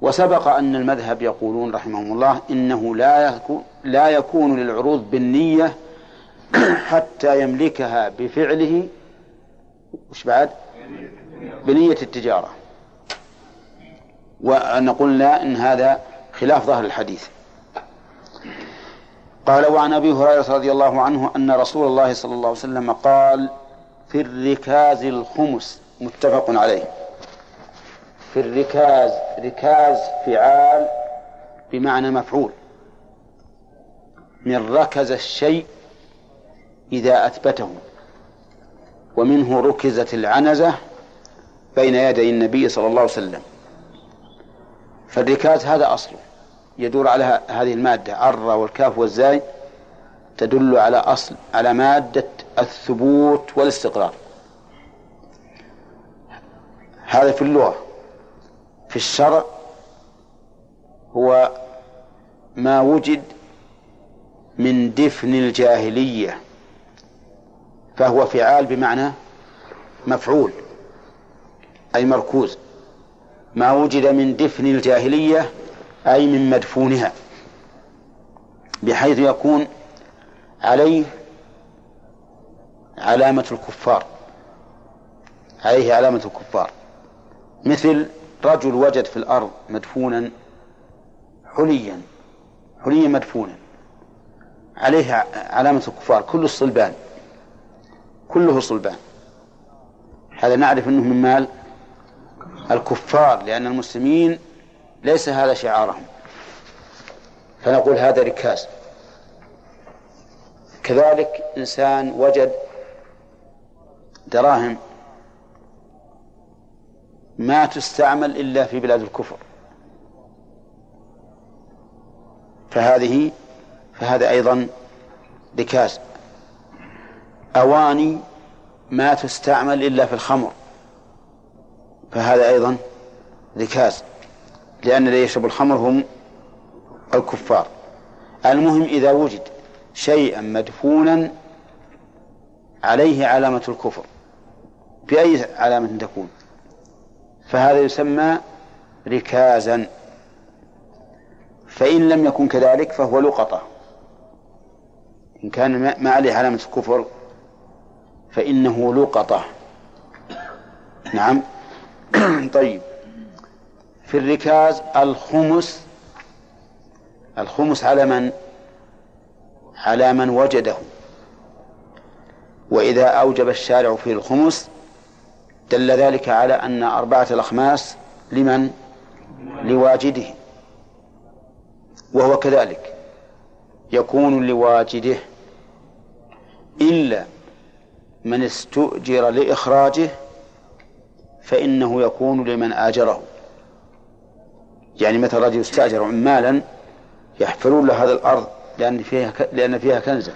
وسبق أن المذهب يقولون رحمهم الله إنه لا يكون لا يكون للعروض بالنية حتى يملكها بفعله وش بعد؟ بنية التجارة. ونقول لا إن هذا خلاف ظاهر الحديث. قال وعن أبي هريرة رضي الله عنه أن رسول الله صلى الله عليه وسلم قال في الركاز الخمس متفق عليه. في الركاز ركاز فعال بمعنى مفعول. من ركز الشيء إذا أثبته ومنه ركزت العنزة بين يدي النبي صلى الله عليه وسلم. فالركاز هذا أصله يدور على هذه المادة عر والكاف والزاي تدل على أصل على مادة الثبوت والاستقرار. هذا في اللغة. في الشرع هو ما وجد من دفن الجاهلية فهو فعال بمعنى مفعول أي مركوز. ما وجد من دفن الجاهلية أي من مدفونها بحيث يكون عليه علامة الكفار عليه علامة الكفار. مثل رجل وجد في الأرض مدفونا حليا حليا مدفونا عليه علامة الكفار كل الصلبان كله صلبان. هذا نعرف أنه من مال الكفار لأن المسلمين ليس هذا شعارهم. فنقول هذا ركاز. كذلك إنسان وجد دراهم ما تستعمل إلا في بلاد الكفر. فهذه فهذا أيضا ركاز أواني ما تستعمل إلا في الخمر. فهذا أيضا ركاز لأن الذي يشرب الخمر هم الكفار. المهم إذا وجد شيئا مدفونا عليه علامة الكفر. بأي علامة تكون؟ فهذا يسمى ركازا. فإن لم يكن كذلك فهو لقطة. إن كان ما عليه علامة الكفر فإنه لقطة. نعم. طيب. في الركاز الخمس الخمس على من؟ على من وجده. وإذا أوجب الشارع فيه الخمس دل ذلك على أن أربعة الأخماس لمن؟ لواجده. وهو كذلك. يكون لواجده إلا من استؤجر لإخراجه فإنه يكون لمن آجره. يعني مثل رجل استأجر عمالا يحفرون له هذا الأرض لأن فيها لأن فيها كنزا.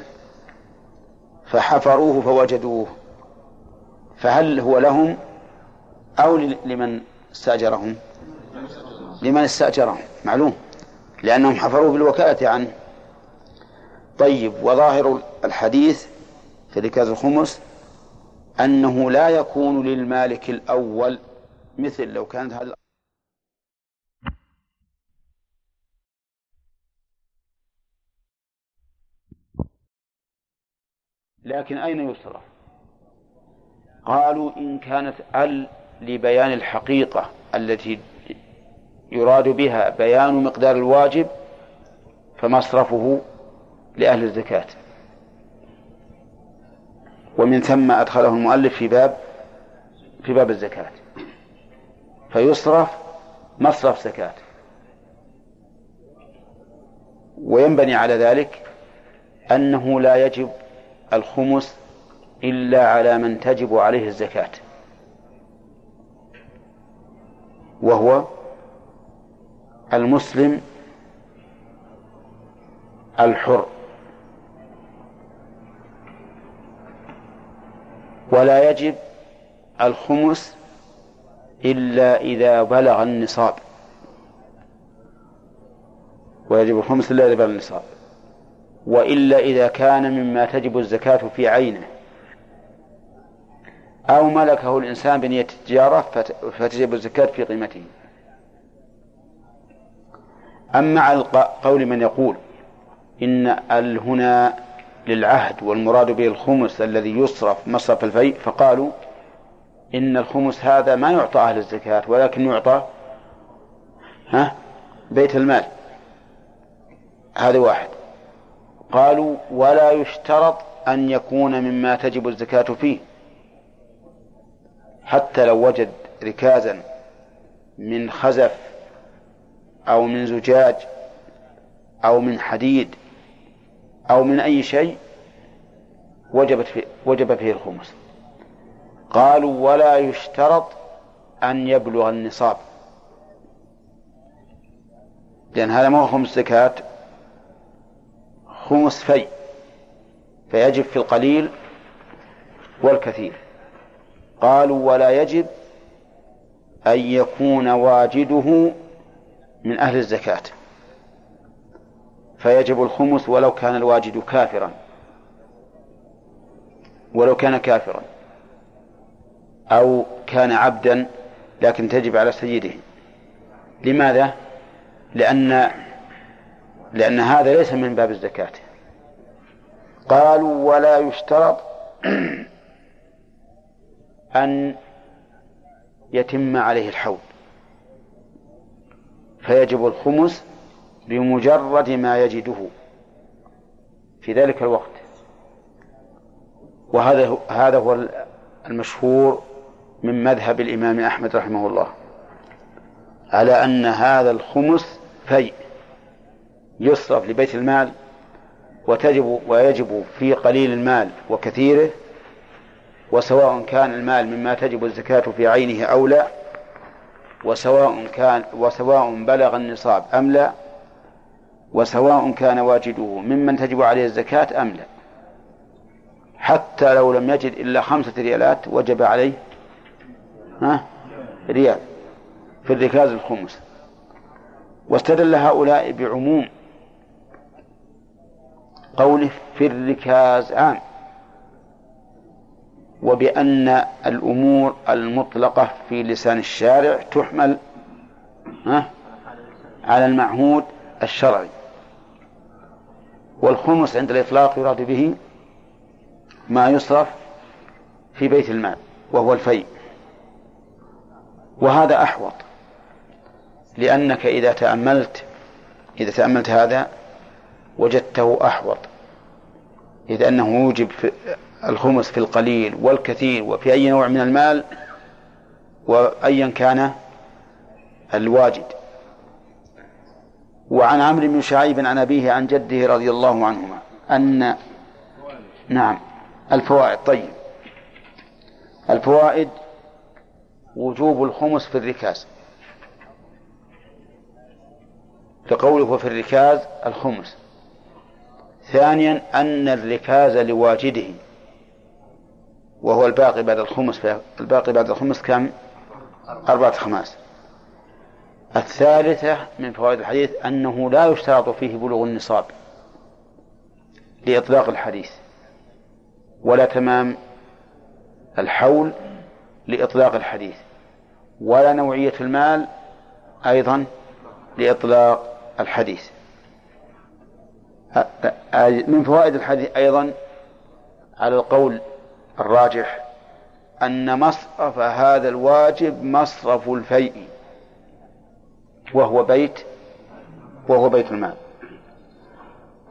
فحفروه فوجدوه. فهل هو لهم أو لمن استأجرهم؟ لمن استأجرهم معلوم لأنهم حفروه بالوكالة عنه طيب وظاهر الحديث في ركاز الخمس أنه لا يكون للمالك الأول مثل لو كانت هذه لكن أين يصرف؟ قالوا إن كانت أل لبيان الحقيقة التي يراد بها بيان مقدار الواجب فمصرفه لأهل الزكاة. ومن ثم أدخله المؤلف في باب في باب الزكاة. فيصرف مصرف زكاة. وينبني على ذلك أنه لا يجب الخمس إلا على من تجب عليه الزكاة. وهو المسلم الحر. ولا يجب الخمس إلا إذا بلغ النصاب. ويجب الخمس إلا إذا بلغ النصاب. وإلا إذا كان مما تجب الزكاة في عينه. أو ملكه الإنسان بنية التجارة فتجب الزكاة في قيمته. أما على قول من يقول إن ال هنا للعهد والمراد به الخمس الذي يصرف مصرف الفيء فقالوا إن الخمس هذا ما يعطى أهل الزكاة ولكن يعطى ها بيت المال. هذا واحد. قالوا ولا يشترط أن يكون مما تجب الزكاة فيه. حتى لو وجد ركازا من خزف أو من زجاج أو من حديد أو من أي شيء وجبت فيه وجب فيه الخمس. قالوا ولا يشترط أن يبلغ النصاب. لأن هذا ما هو خمس زكاة خمس في فيجب في القليل والكثير. قالوا ولا يجب أن يكون واجده من أهل الزكاة. فيجب الخمس ولو كان الواجد كافرا. ولو كان كافرا. أو كان عبدا لكن تجب على سيده. لماذا؟ لأن لأن هذا ليس من باب الزكاة. قالوا ولا يشترط أن يتم عليه الحول فيجب الخمس بمجرد ما يجده في ذلك الوقت. وهذا هذا هو المشهور من مذهب الإمام أحمد رحمه الله على أن هذا الخمس في يصرف لبيت المال وتجب ويجب في قليل المال وكثيره وسواء كان المال مما تجب الزكاة في عينه أو لا وسواء كان وسواء بلغ النصاب أم لا وسواء كان واجده ممن تجب عليه الزكاة أم لا. حتى لو لم يجد إلا خمسة ريالات وجب عليه ها ريال في الركاز الخمس. واستدل هؤلاء بعموم قوله في الركاز عام. وبأن الأمور المطلقة في لسان الشارع تحمل على المعهود الشرعي. والخمس عند الإطلاق يراد به ما يصرف في بيت المال وهو الفيء. وهذا أحوط لأنك إذا تأملت إذا تأملت هذا وجدته أحوط إذ أنه يوجب الخمس في القليل والكثير وفي أي نوع من المال وأيا كان الواجد. وعن عمرو بن شعيب عن أبيه عن جده رضي الله عنهما أن نعم الفوائد طيب. الفوائد وجوب الخمس في الركاز. لقوله وفي الركاز الخمس. ثانيا أن الركاز لواجده. وهو الباقي بعد الخمس الباقي بعد الخمس كم؟ أربعة خماس. الثالثة من فوائد الحديث أنه لا يشترط فيه بلوغ النصاب لإطلاق الحديث ولا تمام الحول لإطلاق الحديث ولا نوعية المال أيضا لإطلاق الحديث. من فوائد الحديث أيضا على القول الراجح أن مصرف هذا الواجب مصرف الفيء وهو بيت وهو بيت المال.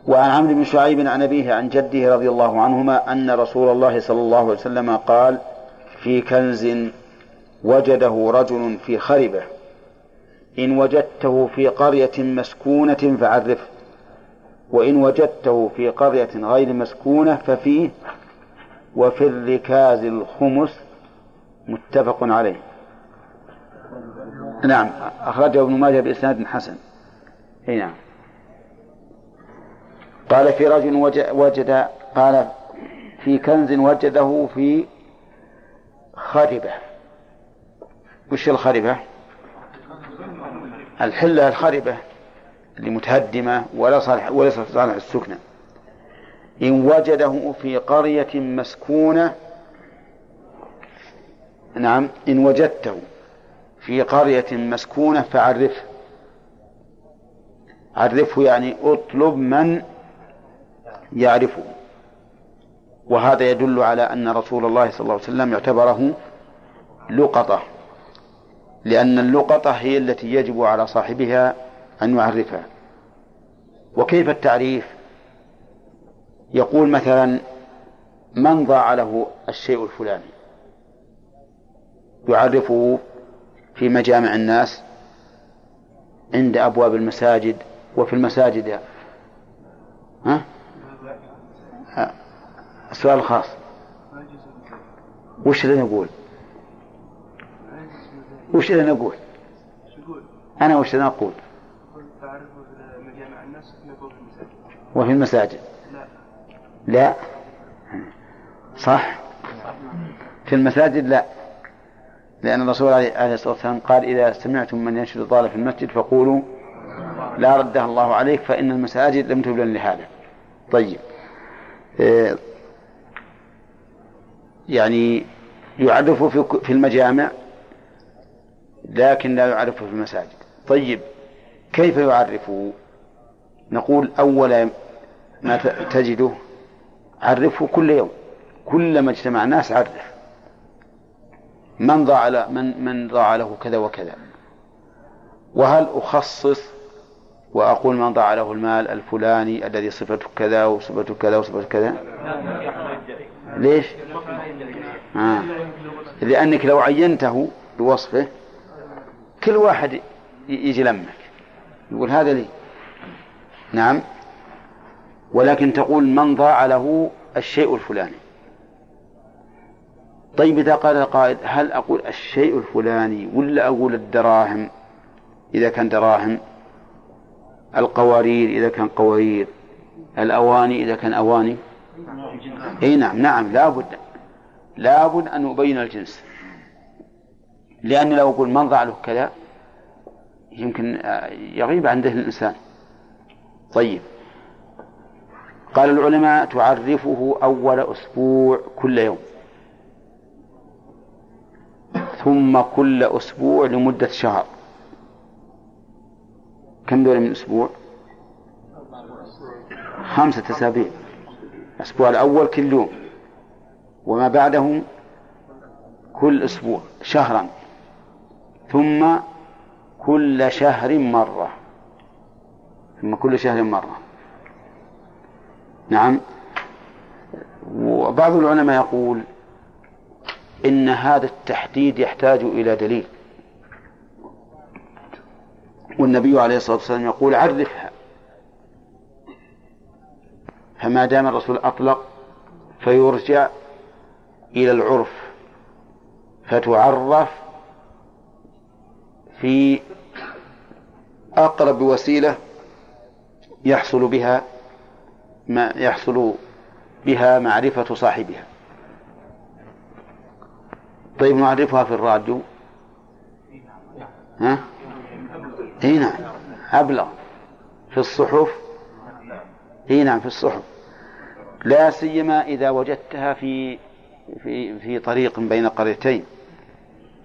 وعن عمرو بن شعيب عن أبيه عن جده رضي الله عنهما أن رسول الله صلى الله عليه وسلم قال في كنز وجده رجل في خربة إن وجدته في قرية مسكونة فعرفه وإن وجدته في قرية غير مسكونة ففيه وفي الركاز الخمس متفق عليه. نعم أخرجه ابن ماجه بإسناد حسن. أي نعم. قال في رجل وجد قال في كنز وجده في خربة. وش الخربة؟ الحلة الخربة اللي متهدمة ولا صالح وليس صالح السكنة. إن وجده في قرية مسكونة. نعم إن وجدته في قرية مسكونة فعرفه. عرفه يعني اطلب من يعرفه. وهذا يدل على أن رسول الله صلى الله عليه وسلم يعتبره لقطة. لأن اللقطة هي التي يجب على صاحبها أن يعرفها. وكيف التعريف؟ يقول مثلا من ضاع له الشيء الفلاني؟ يعرفه في مجامع الناس عند أبواب المساجد وفي المساجد ها؟ السؤال الخاص. وش اللي نقول؟ وش اللي نقول؟ أنا وش اللي نقول وفي المساجد. لا. صح. في المساجد لا. لأن الرسول عليه الصلاة والسلام قال إذا سمعتم من ينشد الضالة في المسجد فقولوا لا ردها الله عليك فإن المساجد لم تبلن لهذا. طيب. آه، يعني يعرف في المجامع لكن لا يعرف في المساجد. طيب. كيف يعرفه؟ نقول أول ما تجده عرفه كل يوم. كلما اجتمع الناس عرف. من ضاع من من ضاع له كذا وكذا. وهل أخصص وأقول من ضاع له المال الفلاني الذي صفته كذا وصفته كذا وصفته كذا؟ ليش؟ آه. لأنك لو عينته بوصفه كل واحد يجي لمك. يقول هذا لي. نعم. ولكن تقول من ضاع له الشيء الفلاني. طيب إذا قال القائد هل أقول الشيء الفلاني ولا أقول الدراهم؟ إذا كان دراهم القوارير إذا كان قوارير الأواني إذا كان أواني. أي نعم نعم لابد لابد أن أبين الجنس. لأني لو أقول من ضاع له كذا يمكن يغيب عن ذهن الإنسان. طيب. قال العلماء تعرفه أول أسبوع كل يوم. ثم كل أسبوع لمدة شهر. كم دول من أسبوع؟ خمسة أسابيع. الأسبوع الأول كل يوم. وما بعده كل أسبوع شهرا. ثم كل شهر مرة. ثم كل شهر مرة. نعم. وبعض العلماء يقول إن هذا التحديد يحتاج إلى دليل. والنبي عليه الصلاة والسلام يقول عرفها. فما دام الرسول أطلق فيرجع إلى العرف. فتعرف في أقرب وسيلة يحصل بها ما يحصل بها معرفة صاحبها. طيب نعرفها في الراديو ها؟ إي نعم. أبلغ. في الصحف؟ إي نعم في الصحف. لا سيما إذا وجدتها في في في طريق بين قريتين.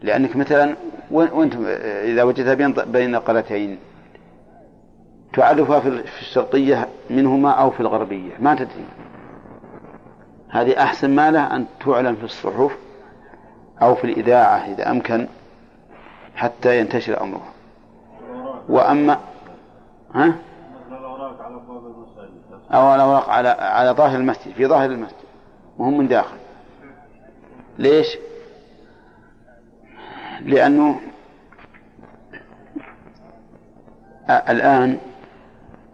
لأنك مثلا وأنت إذا وجدتها بين بين قريتين تعرفها في الشرقية منهما أو في الغربية ما تدري هذه أحسن ما له أن تعلن في الصحف أو في الإذاعة إذا أمكن حتى ينتشر أمرها وأما ها؟ أو الأوراق على على ظاهر المسجد في ظاهر المسجد وهم من داخل ليش؟ لأنه الآن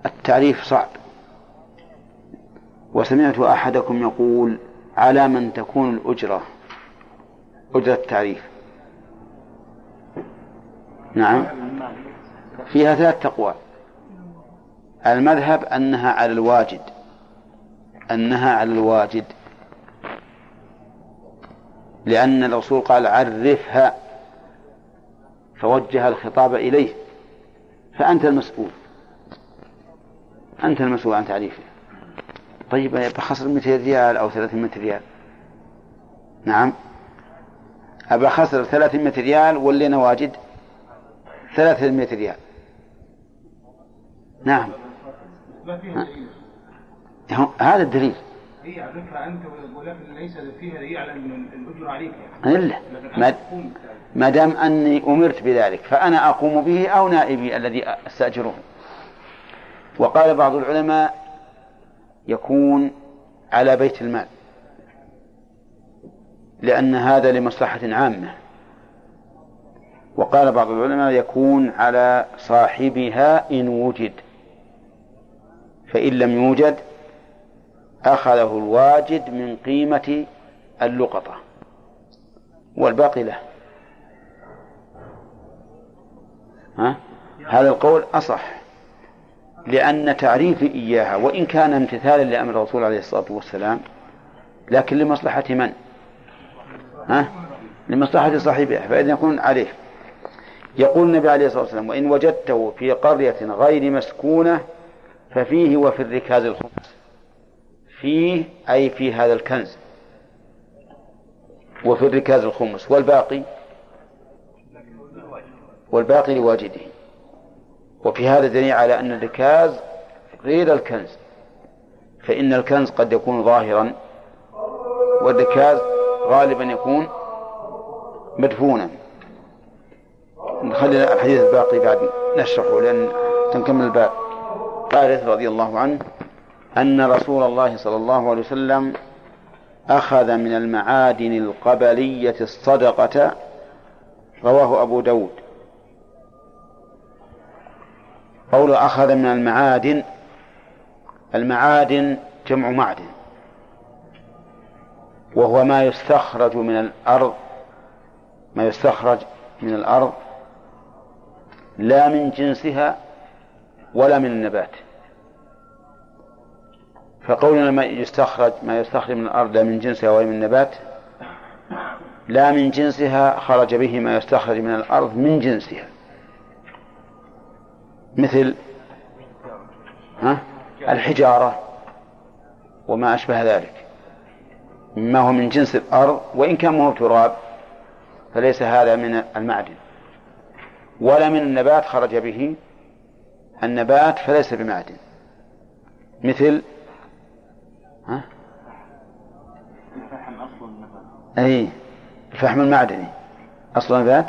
التعريف صعب. وسمعت أحدكم يقول على من تكون الأجرة أجرة التعريف. نعم. فيها ثلاث أقوال المذهب أنها على الواجد أنها على الواجد. لأن الرسول قال عرفها فوجه الخطاب إليه. فأنت المسؤول. أنت المسؤول عن تعريفه طيب بخسر 200 ريال أو 300 ريال. نعم. أبى خسر 300 ريال واللي أنا واجد 300 ريال. نعم. هذا الدليل. هي على فكرة أنت ولكن ليس فيها دليل على إن الأجر عليك. يعني. الا ما, ما دام أني أمرت بذلك فأنا أقوم به أو نائبي الذي أستأجره. وقال بعض العلماء يكون على بيت المال لأن هذا لمصلحة عامة. وقال بعض العلماء يكون على صاحبها إن وجد فإن لم يوجد أخذه الواجد من قيمة اللقطة والباقي له. ها؟ هذا القول أصح. لأن تعريفي إياها وإن كان امتثالا لأمر الرسول عليه الصلاة والسلام لكن لمصلحة من؟ ها؟ لمصلحة صاحبها فإذا يكون عليه. يقول النبي عليه الصلاة والسلام وإن وجدته في قرية غير مسكونة ففيه وفي الركاز الخمس. فيه أي في هذا الكنز. وفي الركاز الخمس. والباقي؟ والباقي لواجده. وفي هذا دليل على أن الركاز غير الكنز فإن الكنز قد يكون ظاهرا والركاز غالبا يكون مدفونا. نخلي الحديث الباقي بعد نشرحه لأن تنكمل الباب. قال رضي الله عنه أن رسول الله صلى الله عليه وسلم أخذ من المعادن القبلية الصدقة رواه أبو داود. قول أخذ من المعادن المعادن جمع معدن. وهو ما يستخرج من الأرض ما يستخرج من الأرض لا من جنسها ولا من النبات. فقولنا ما يستخرج ما يستخرج من الأرض لا من جنسها ولا من النبات لا من جنسها خرج به ما يستخرج من الأرض من جنسها. مثل ها؟ الحجارة وما أشبه ذلك. مما هو من جنس الأرض وإن كان هو تراب فليس هذا من المعدن. ولا من النبات خرج به. النبات فليس بمعدن. مثل ها؟ الفحم أصل النبات. أي الفحم المعدني. أصل النبات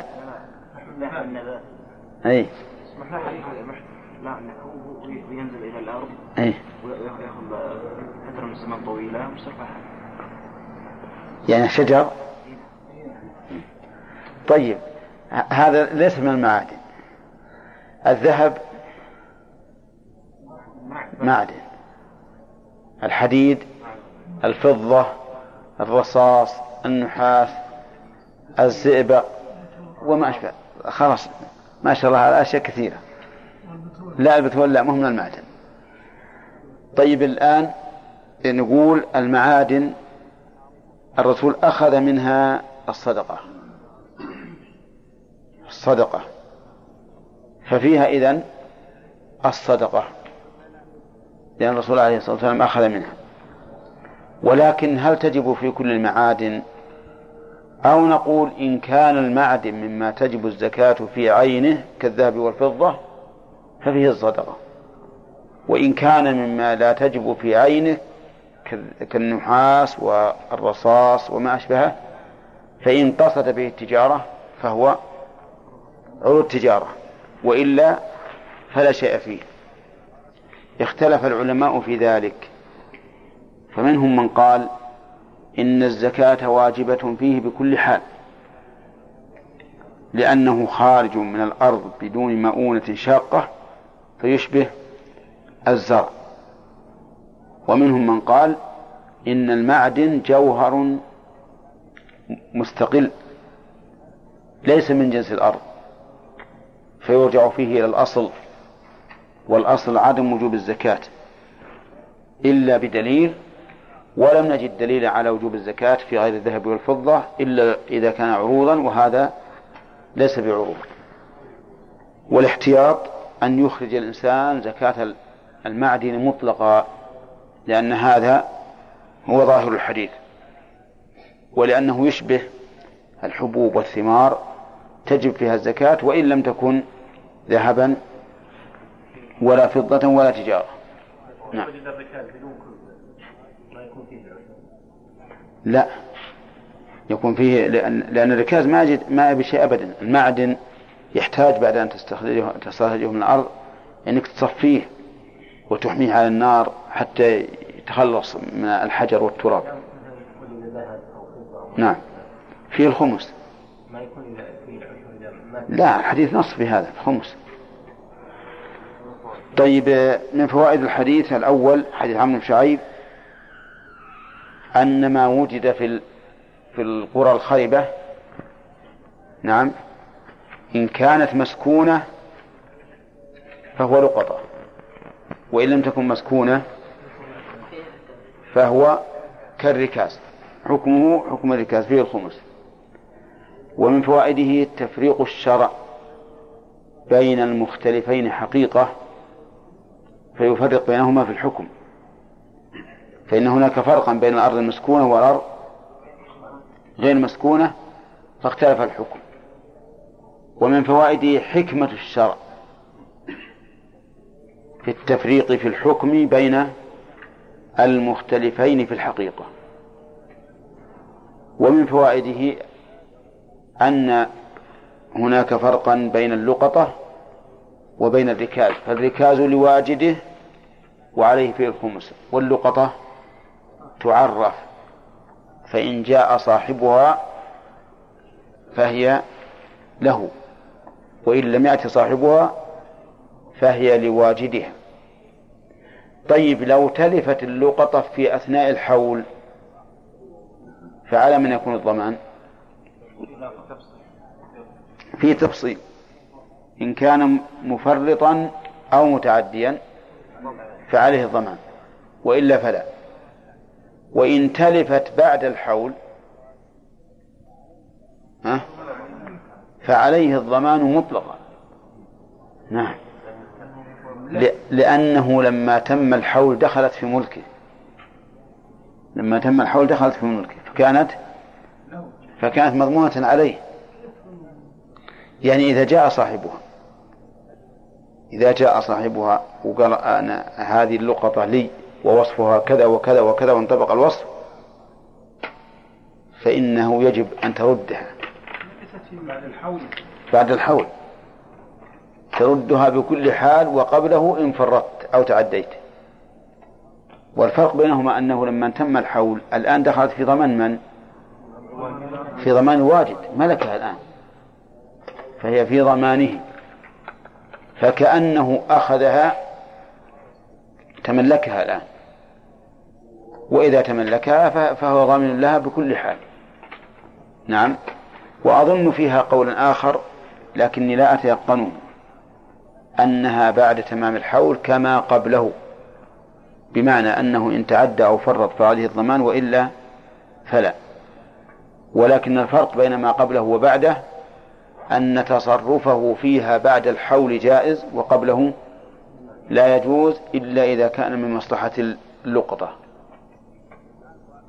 الفحم النبات. أي. لا لا هو ينزل إلى الأرض. أي ويأخذ فترة من ويصير فحم يعني شجر؟ طيب هذا ليس من المعادن. الذهب؟ معدن. الحديد؟ الفضة؟ الرصاص؟ النحاس؟ الزئبق؟ وما أشبه. خلاص. ما شاء الله على أشياء كثيرة. لا البترول لا مو من المعدن. طيب الآن نقول المعادن الرسول أخذ منها الصدقة. الصدقة. ففيها إذن الصدقة. لأن الرسول عليه الصلاة والسلام أخذ منها. ولكن هل تجب في كل المعادن أو نقول إن كان المعدن مما تجب الزكاة في عينه كالذهب والفضة ففيه الصدقة. وإن كان مما لا تجب في عينه كالنحاس والرصاص وما أشبهه فإن قصد به التجارة فهو عروض تجارة وإلا فلا شيء فيه. اختلف العلماء في ذلك. فمنهم من قال إن الزكاة واجبة فيه بكل حال لأنه خارج من الأرض بدون مؤونة شاقة فيشبه الزرع. ومنهم من قال إن المعدن جوهر مستقل ليس من جنس الأرض فيرجع فيه إلى الأصل والأصل عدم وجوب الزكاة إلا بدليل ولم نجد دليلا على وجوب الزكاة في غير الذهب والفضة إلا إذا كان عروضا وهذا ليس بعروض. والاحتياط أن يخرج الإنسان زكاة المعدن مطلقا لأن هذا هو ظاهر الحديث. ولأنه يشبه الحبوب والثمار تجب فيها الزكاة وإن لم تكن ذهبا ولا فضة ولا تجارة. نعم. لا. يكون فيه لأن, لأن الركاز ما يجد ما يبي شيء أبدا. المعدن يحتاج بعد أن تستخرجه تستخرجه من الأرض أنك تصفيه وتحميه على النار حتى يتخلص من الحجر والتراب. نعم. فيه الخمس. ما يكون في لا الحديث نص في هذا الخمس. طيب من فوائد الحديث الأول حديث عمرو بن شعيب أن ما وجد في في القرى الخربة نعم إن كانت مسكونة فهو لقطة وإن لم تكن مسكونة فهو كالركاز حكمه حكم الركاز فيه الخمس. ومن فوائده تفريق الشرع بين المختلفين حقيقة فيفرق بينهما في الحكم. فإن هناك فرقا بين الأرض المسكونة والأرض غير مسكونة فاختلف الحكم. ومن فوائده حكمة الشرع في التفريق في الحكم بين المختلفين في الحقيقة. ومن فوائده أن هناك فرقا بين اللقطة وبين الركاز فالركاز لواجده وعليه فيه الخمس واللقطة تعرف فإن جاء صاحبها فهي له وإن لم يأتي صاحبها فهي لواجدها طيب لو تلفت اللقطة في أثناء الحول فعلى من يكون الضمان؟ في تفصيل. إن كان مفرطا أو متعديا فعليه الضمان وإلا فلا. وإن تلفت بعد الحول ها؟ فعليه الضمان مطلقا. نعم. لأنه لما تم الحول دخلت في ملكه. لما تم الحول دخلت في ملكه. فكانت فكانت مضمونة عليه. يعني إذا جاء صاحبها إذا جاء صاحبها وقال أنا هذه اللقطة لي ووصفها كذا وكذا وكذا وانطبق الوصف فإنه يجب أن تردها بعد الحول. بعد الحول تردها بكل حال وقبله إن فرطت أو تعديت. والفرق بينهما أنه لما تم الحول الآن دخلت في ضمان من؟ في ضمان واجد ملكها الآن. فهي في ضمانه. فكأنه أخذها تملكها الآن. وإذا تملكها فهو ضامن لها بكل حال. نعم. وأظن فيها قولا آخر لكني لا أتيقنه أنها بعد تمام الحول كما قبله بمعنى أنه إن تعدى أو فرط فعليه الضمان وإلا فلا. ولكن الفرق بين ما قبله وبعده أن تصرفه فيها بعد الحول جائز وقبله لا يجوز إلا إذا كان من مصلحة اللقطة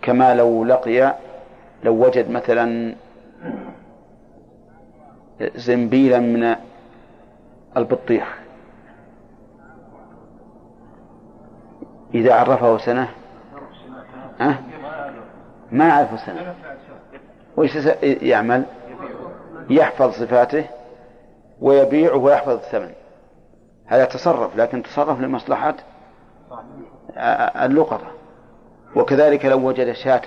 كما لو لقي لو وجد مثلا زنبيلا من البطيخ. إذا عرفه سنة أه؟ ما عرفه سنة. وش يعمل؟ يحفظ صفاته ويبيعه ويحفظ الثمن. هذا تصرف لكن تصرف لمصلحة اللقطة. وكذلك لو وجد شاة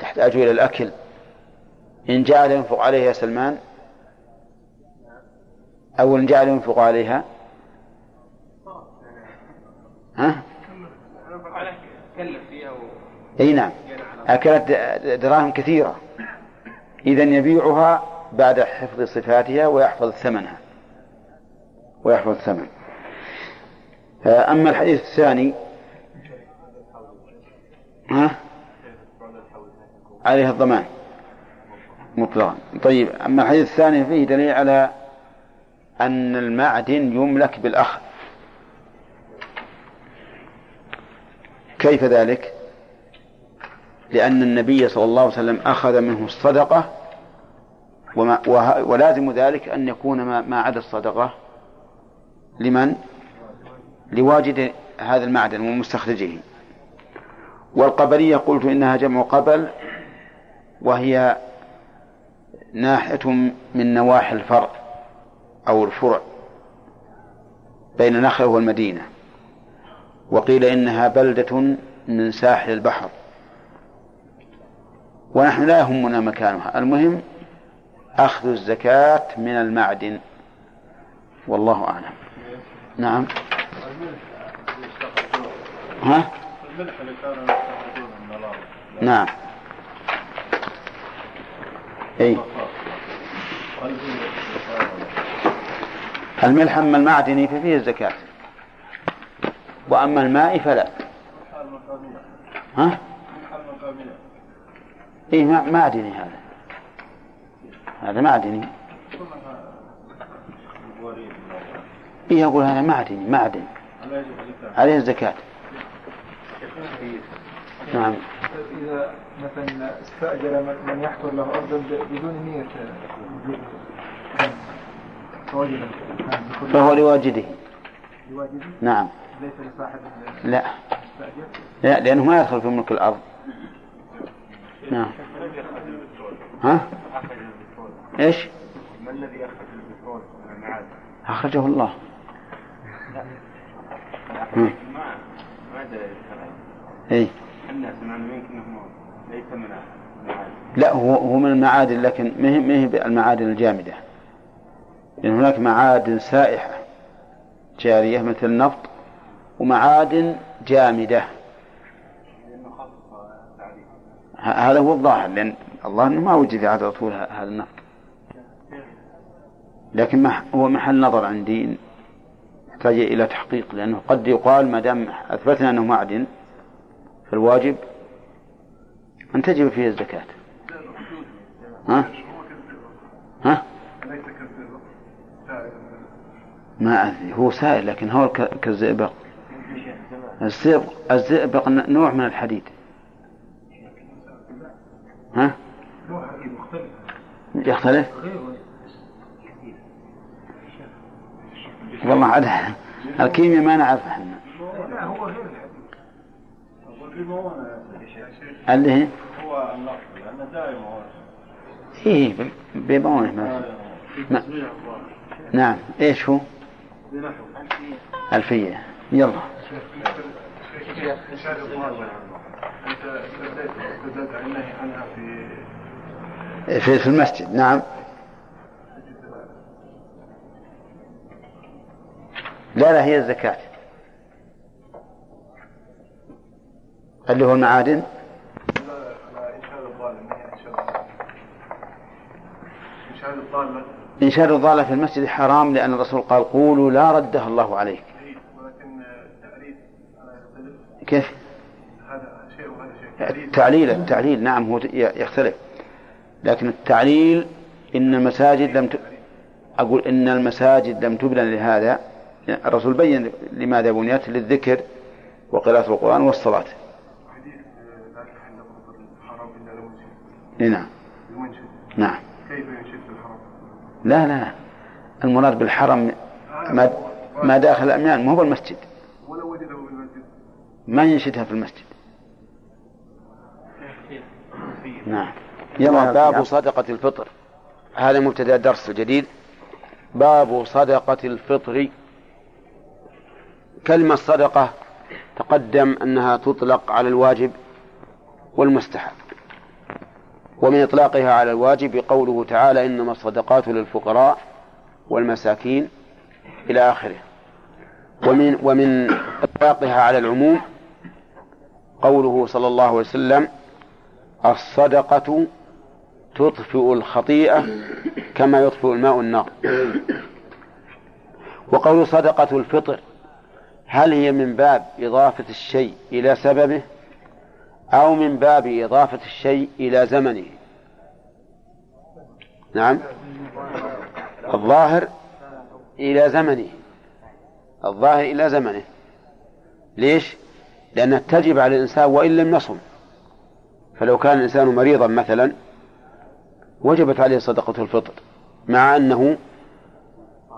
تحتاج إلى الأكل إن جعل ينفق عليها سلمان أو إن جعل ينفق عليها ها؟ إي نعم أكلت دراهم كثيرة اذا يبيعها بعد حفظ صفاتها ويحفظ ثمنها ويحفظ الثمن أما الحديث الثاني ها؟ عليه الضمان. مطلقا. طيب أما الحديث الثاني فيه دليل على أن المعدن يملك بالأخذ. كيف ذلك؟ لأن النبي صلى الله عليه وسلم أخذ منه الصدقة وما ولازم ذلك أن يكون ما, ما عدا الصدقة. لمن؟ لواجد هذا المعدن ومستخرجه. والقبلية قلت إنها جمع قبل وهي ناحية من نواحي الفرع أو الفرع بين نخل والمدينة. وقيل إنها بلدة من ساحل البحر. ونحن لا يهمنا مكانها. المهم أخذ الزكاة من المعدن. والله أعلم. نعم. ها؟ الملح اللي كانوا نعم. هو الملح أما المعدني ففيه الزكاة. وأما الماء فلا. ها؟ ما- معدني هذا. هذا معدني إيه أقول هذا معدني معدن عليه الزكاة. نعم. إذا مثلا استأجر من- يحفر له أرضا بدون نية. فهو لواجده. لواجبه نعم. ليس لصاحب لا. لا لأنه ما يدخل في ملك الأرض. نعم. ها؟ إيش؟ ما الذي أخرج البترول؟ أخرجه الله. ما ما إيه. إحنا سمعنا منك انه ليس من المعادن. لا هو هو من المعادن لكن ما هي ما هي المعادن الجامدة؟ لأن هناك معادن سائحة جارية مثل النفط ومعادن جامدة. لأنه خصص تعريف ه- هذا هو الظاهر لأن الله أنه ما وجد على طول هذا النفط. لكن ما هو محل نظر عندي يحتاج إلى تحقيق لأنه قد يقال ما دام أثبتنا أنه معدن فالواجب أن تجب فيه الزكاة ها؟ ها؟ ما أدري هو سائل لكن هو كالزئبق الزئبق الزئبق نوع من الحديد ها؟ يختلف؟ والله عاد الكيمياء ما نعرف إحنا هو غير اللي هي؟ هو النقل لأنه دائما هو إيه ب- بيبونه ما ما نعم. إيش هو؟ ألفية. يلا. أنت النهي عنها في في المسجد. نعم. لا لا هي الزكاة. اللي هو المعادن إنشاد الضالة في المسجد حرام لأن الرسول قال قولوا لا ردها الله عليك. كيف؟ التعليل التعليل نعم هو يختلف. لكن التعليل إن المساجد لم ت... أقول إن المساجد لم تبنى لهذا. الرسول بين لماذا بنيت؟ للذكر وقراءة القرآن والصلاة حديث لا تحل غرفة الحرام إلا لمنشد إيه نعم. المنشد نعم. كيف ينشد في الحرام؟ لا لا المراد بالحرم ما, ما داخل الأميان ما هو المسجد. ولو وجده في المسجد. ما ينشدها في المسجد. نعم. يلا باب صدقة الفطر. هذا مبتدأ الدرس الجديد. باب صدقة الفطر. كلمة صدقة تقدم أنها تطلق على الواجب والمستحب. ومن إطلاقها على الواجب قوله تعالى إنما الصدقات للفقراء والمساكين إلى آخره. ومن ومن إطلاقها على العموم قوله صلى الله عليه وسلم الصدقة تطفئ الخطيئة كما يطفئ الماء النار. وقول صدقة الفطر هل هي من باب إضافة الشيء إلى سببه؟ أو من باب إضافة الشيء إلى زمنه. نعم. الظاهر إلى زمنه. الظاهر إلى زمنه. ليش؟ لأنها تجب على الإنسان وإن لم يصم. فلو كان الإنسان مريضا مثلا وجبت عليه صدقة الفطر مع أنه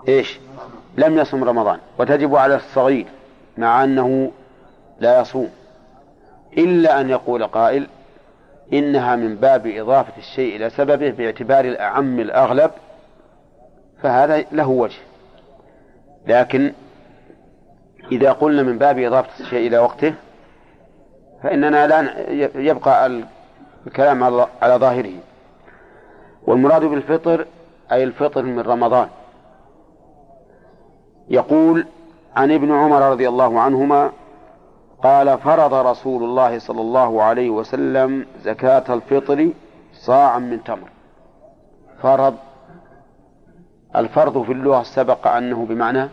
إيش؟ لم يصم رمضان وتجب على الصغير مع أنه لا يصوم. إلا أن يقول قائل إنها من باب إضافة الشيء إلى سببه باعتبار الأعم الأغلب فهذا له وجه. لكن إذا قلنا من باب إضافة الشيء إلى وقته فإننا لا يبقى الكلام على ظاهره. والمراد بالفطر أي الفطر من رمضان. يقول عن ابن عمر رضي الله عنهما قال فرض رسول الله صلى الله عليه وسلم زكاة الفطر صاعا من تمر. فرض الفرض في اللغة سبق أنه بمعنى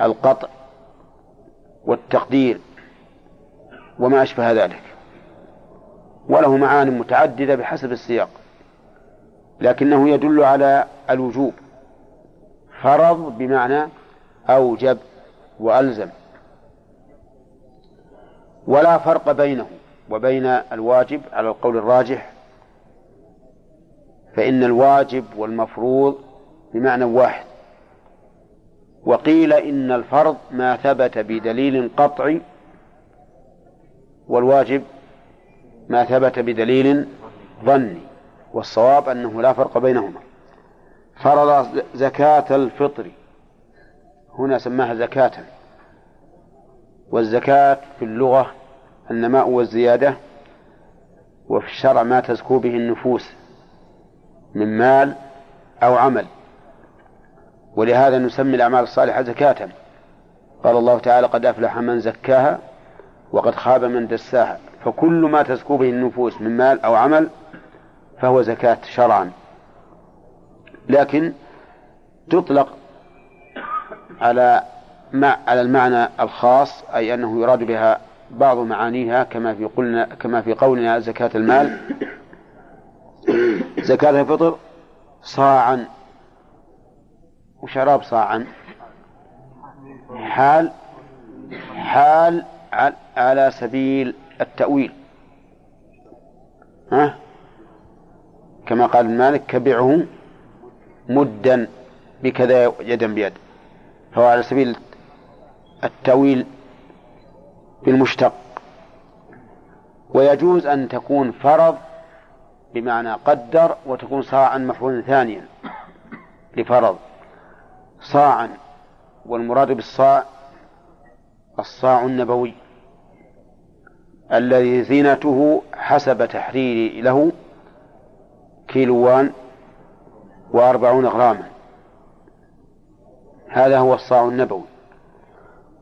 القطع والتقدير وما أشبه ذلك. وله معان متعددة بحسب السياق لكنه يدل على الوجوب. فرض بمعنى أوجب وألزم. ولا فرق بينه وبين الواجب على القول الراجح فإن الواجب والمفروض بمعنى واحد. وقيل إن الفرض ما ثبت بدليل قطعي والواجب ما ثبت بدليل ظني والصواب أنه لا فرق بينهما. فرض زكاة الفطر هنا سماها زكاة. والزكاة في اللغة النماء والزيادة وفي الشرع ما تزكو به النفوس من مال أو عمل. ولهذا نسمي الأعمال الصالحة زكاة. قال الله تعالى قد أفلح من زكاها وقد خاب من دساها. فكل ما تزكو به النفوس من مال أو عمل فهو زكاة شرعا. لكن تطلق على مع على المعنى الخاص أي أنه يراد بها بعض معانيها كما في قلنا كما في قولنا زكاة المال. زكاة الفطر صاعا وشراب صاعا. حال حال على سبيل التأويل. ها؟ كما قال المالك كبعه مدا بكذا يدا بيد. فهو على سبيل التأويل بالمشتق ويجوز أن تكون فرض بمعنى قدر وتكون صاعا مفعولا ثانيا لفرض. صاعا والمراد بالصاع الصاع النبوي الذي زينته حسب تحريري له كيلوان وأربعون غراما. هذا هو الصاع النبوي.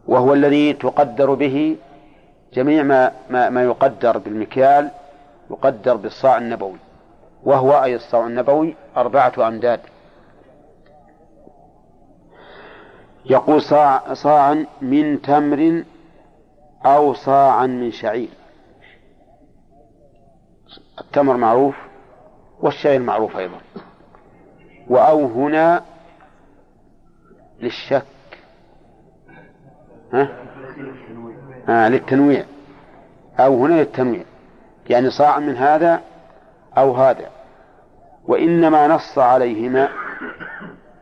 وهو الذي تقدر به جميع ما, ما, ما يقدر بالمكيال يقدر بالصاع النبوي وهو أي الصاع النبوي أربعة أمداد. يقول صاع صاعا من تمر أو صاعا من شعير. التمر معروف والشعير معروف أيضا. وأو هنا للشك. ها؟ آه للتنويع. أو هنا للتنويع يعني صاع من هذا أو هذا. وإنما نص عليهما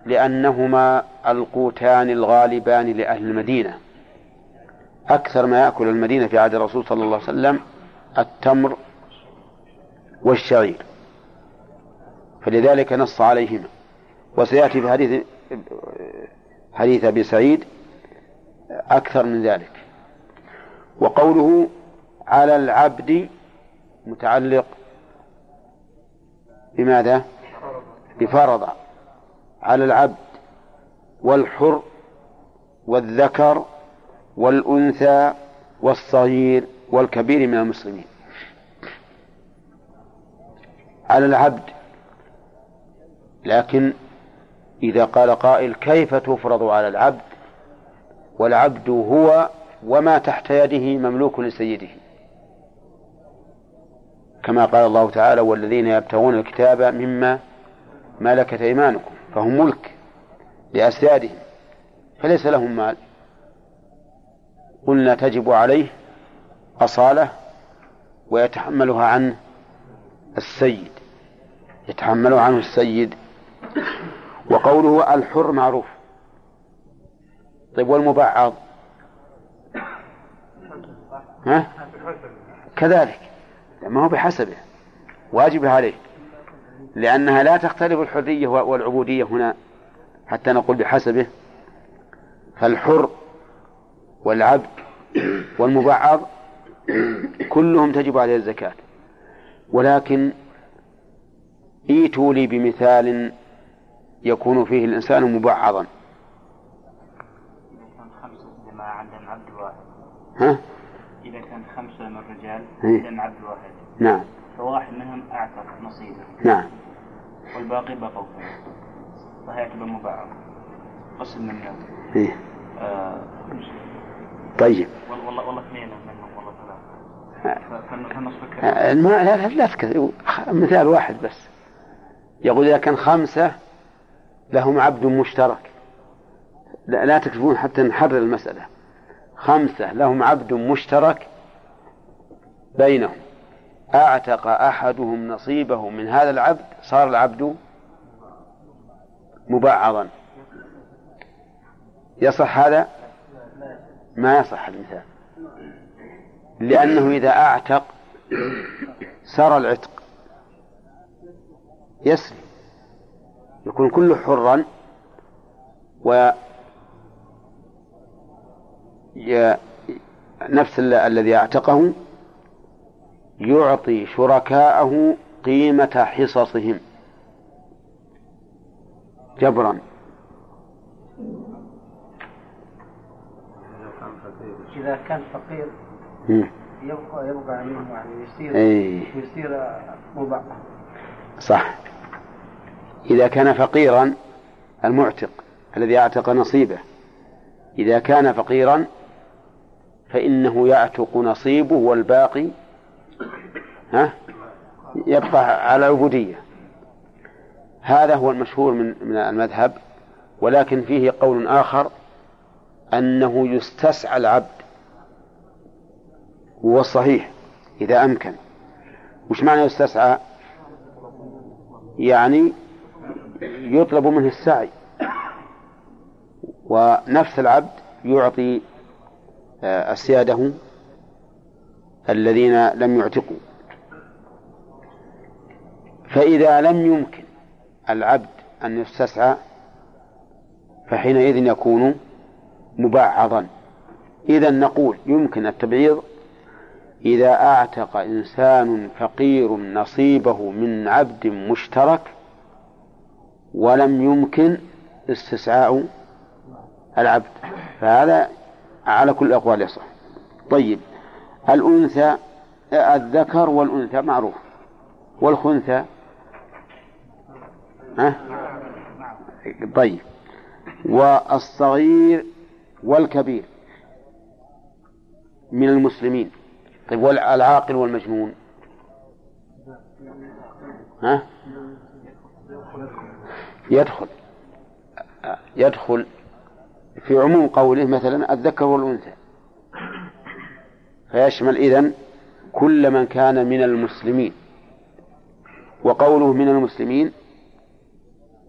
لأنهما القوتان الغالبان لأهل المدينة. أكثر ما يأكل المدينة في عهد الرسول صلى الله عليه وسلم التمر والشعير. فلذلك نص عليهما. وسيأتي في حديث حديث أبي سعيد أكثر من ذلك. وقوله على العبد متعلق بماذا؟ بفرض. على العبد والحر والذكر والأنثى والصغير والكبير من المسلمين. على العبد لكن إذا قال قائل كيف تفرض على العبد؟ والعبد هو وما تحت يده مملوك لسيده. كما قال الله تعالى والذين يبتغون الكتاب مما ملكت أيمانكم فهم ملك لأسيادهم فليس لهم مال. قلنا تجب عليه أصالة ويتحملها عنه السيد. يتحملها عنه السيد. وقوله الحر معروف. طيب والمبعض ها؟ كذلك. ما هو بحسبه. واجب عليه لأنها لا تختلف الحرية والعبودية هنا حتى نقول بحسبه. فالحر والعبد والمبعض كلهم تجب عليه الزكاة. ولكن ايتوا لي بمثال يكون فيه الإنسان مبعضا ها؟ إذا كان خمسة من الرجال إيه. إذا عبد واحد نعم. فواحد منهم أعتق نصيبه. نعم. والباقي بقوا فهيعتبر مبعض قسم من إيه. آه طيب. والله والله اثنين منهم والله ثلاثة. كذا آه، ما لا لا, تكذب مثال واحد بس. يقول إذا كان خمسة لهم عبد مشترك. لا, لا تكتبون حتى نحرر المسألة. خمسة لهم عبد مشترك بينهم. أعتق أحدهم نصيبه من هذا العبد صار العبد مبعضا. يصح هذا؟ ما يصح المثال. لأنه إذا أعتق سار العتق. يسري. يكون كله حرا و نفس ال- الذي اعتقه يعطي شركاءه قيمة حصصهم. جبرا. إذا كان فقير. يبقى يبقى عليهم يعني يصير. يصير مبعض صح. إذا كان فقيرا المعتق الذي أعتق نصيبه. إذا كان فقيرا فإنه يعتق نصيبه والباقي ها يبقى على العبودية. هذا هو المشهور من من المذهب ولكن فيه قول آخر أنه يستسعى العبد هو الصحيح إذا أمكن. وش معنى يستسعى؟ يعني يطلب منه السعي. ونفس العبد يعطي أسياده الذين لم يعتقوا. فإذا لم يمكن العبد أن يستسعى فحينئذ يكون مبعضا إذا نقول يمكن التبعيض إذا أعتق إنسان فقير نصيبه من عبد مشترك ولم يمكن استسعاء العبد. فهذا على كل الأقوال يصح. طيب الأنثى الذكر والأنثى معروف. والخنثى؟ ها؟ طيب. والصغير والكبير من المسلمين. طيب والعاقل والمجنون؟ ها؟ يدخل. يدخل. في عموم قوله مثلا الذكر والأنثى. فيشمل إذن كل من كان من المسلمين. وقوله من المسلمين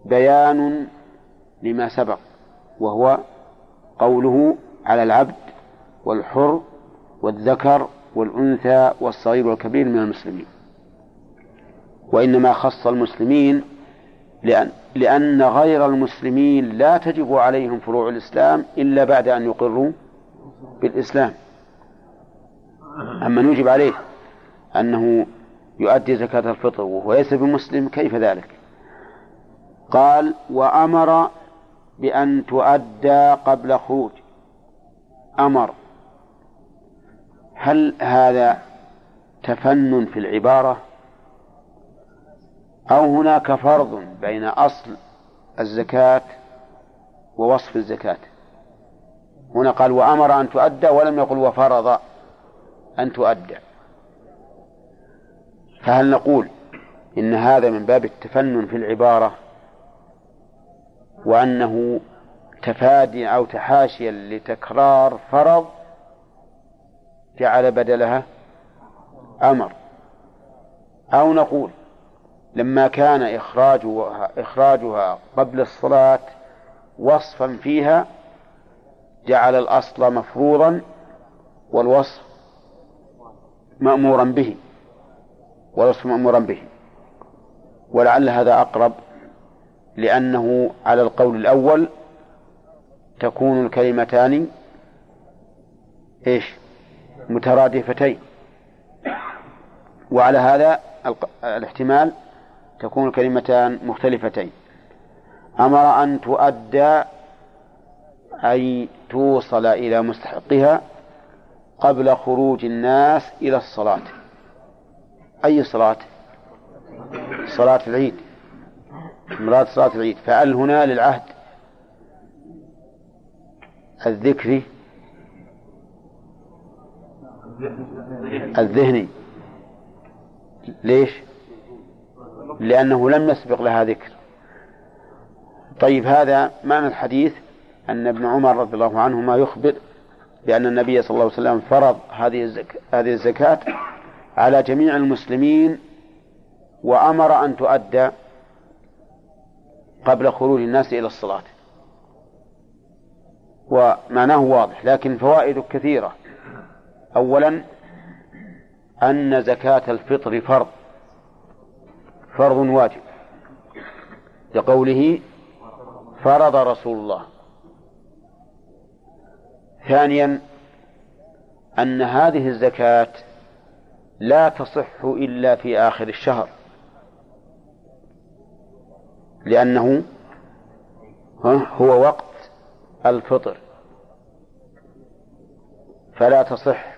بيان لما سبق وهو قوله على العبد والحر والذكر والأنثى والصغير والكبير من المسلمين. وإنما خص المسلمين لأن, لأن غير المسلمين لا تجب عليهم فروع الإسلام إلا بعد أن يقروا بالإسلام. أما يجب عليه أنه يؤدي زكاة الفطر وهو ليس بمسلم كيف ذلك؟ قال وأمر بأن تؤدى قبل خروج. أمر. هل هذا تفنن في العبارة؟ أو هناك فرض بين أصل الزكاة ووصف الزكاة. هنا قال وأمر أن تؤدى ولم يقل وفرض أن تؤدى. فهل نقول إن هذا من باب التفنن في العبارة وأنه تفادي أو تحاشيا لتكرار فرض جعل بدلها أمر؟ أو نقول لما كان إخراجها, إخراجها قبل الصلاة وصفا فيها جعل الأصل مفروضا والوصف مأمورا به. والوصف مأمورا به. ولعل هذا أقرب لأنه على القول الأول تكون الكلمتان إيش؟ مترادفتين. وعلى هذا الاحتمال تكون الكلمتان مختلفتين. أمر أن تؤدى أي توصل إلى مستحقها قبل خروج الناس إلى الصلاة. أي صلاة؟ صلاة العيد. مراد صلاة العيد. فأل هنا للعهد الذكري الذهني. ليش؟ لأنه لم يسبق لها ذكر. طيب هذا معنى الحديث أن ابن عمر رضي الله عنهما يخبر بأن النبي صلى الله عليه وسلم فرض هذه الزكاة, هذه الزكاة على جميع المسلمين وأمر أن تؤدى قبل خروج الناس إلى الصلاة. ومعناه واضح لكن فوائد كثيرة. أولا أن زكاة الفطر فرض. فرض واجب. لقوله فرض رسول الله. ثانيا أن هذه الزكاة لا تصح إلا في آخر الشهر. لأنه هو وقت الفطر. فلا تصح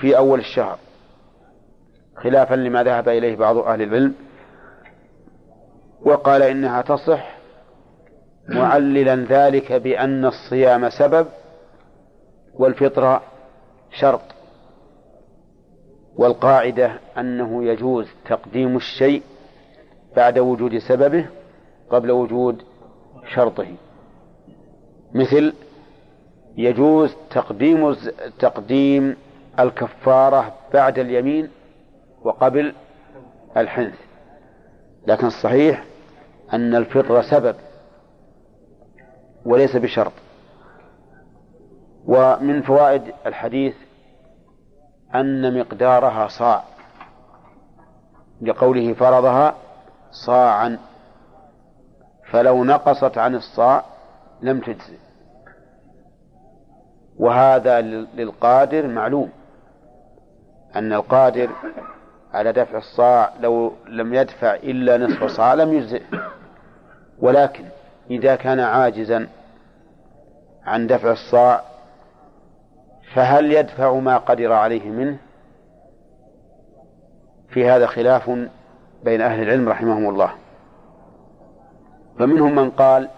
في أول الشهر. خلافا لما ذهب إليه بعض أهل العلم وقال إنها تصح معللا ذلك بأن الصيام سبب والفطر شرط والقاعدة أنه يجوز تقديم الشيء بعد وجود سببه قبل وجود شرطه. مثل يجوز تقديم تقديم الكفارة بعد اليمين وقبل الحنث. لكن الصحيح أن الفطر سبب وليس بشرط. ومن فوائد الحديث أن مقدارها صاع. لقوله فرضها صاعا. فلو نقصت عن الصاع لم تجزي وهذا للقادر معلوم. أن القادر على دفع الصاع لو لم يدفع إلا نصف صاع لم يجزئ. ولكن إذا كان عاجزا عن دفع الصاع فهل يدفع ما قدر عليه منه؟ في هذا خلاف بين أهل العلم رحمهم الله. فمنهم من قال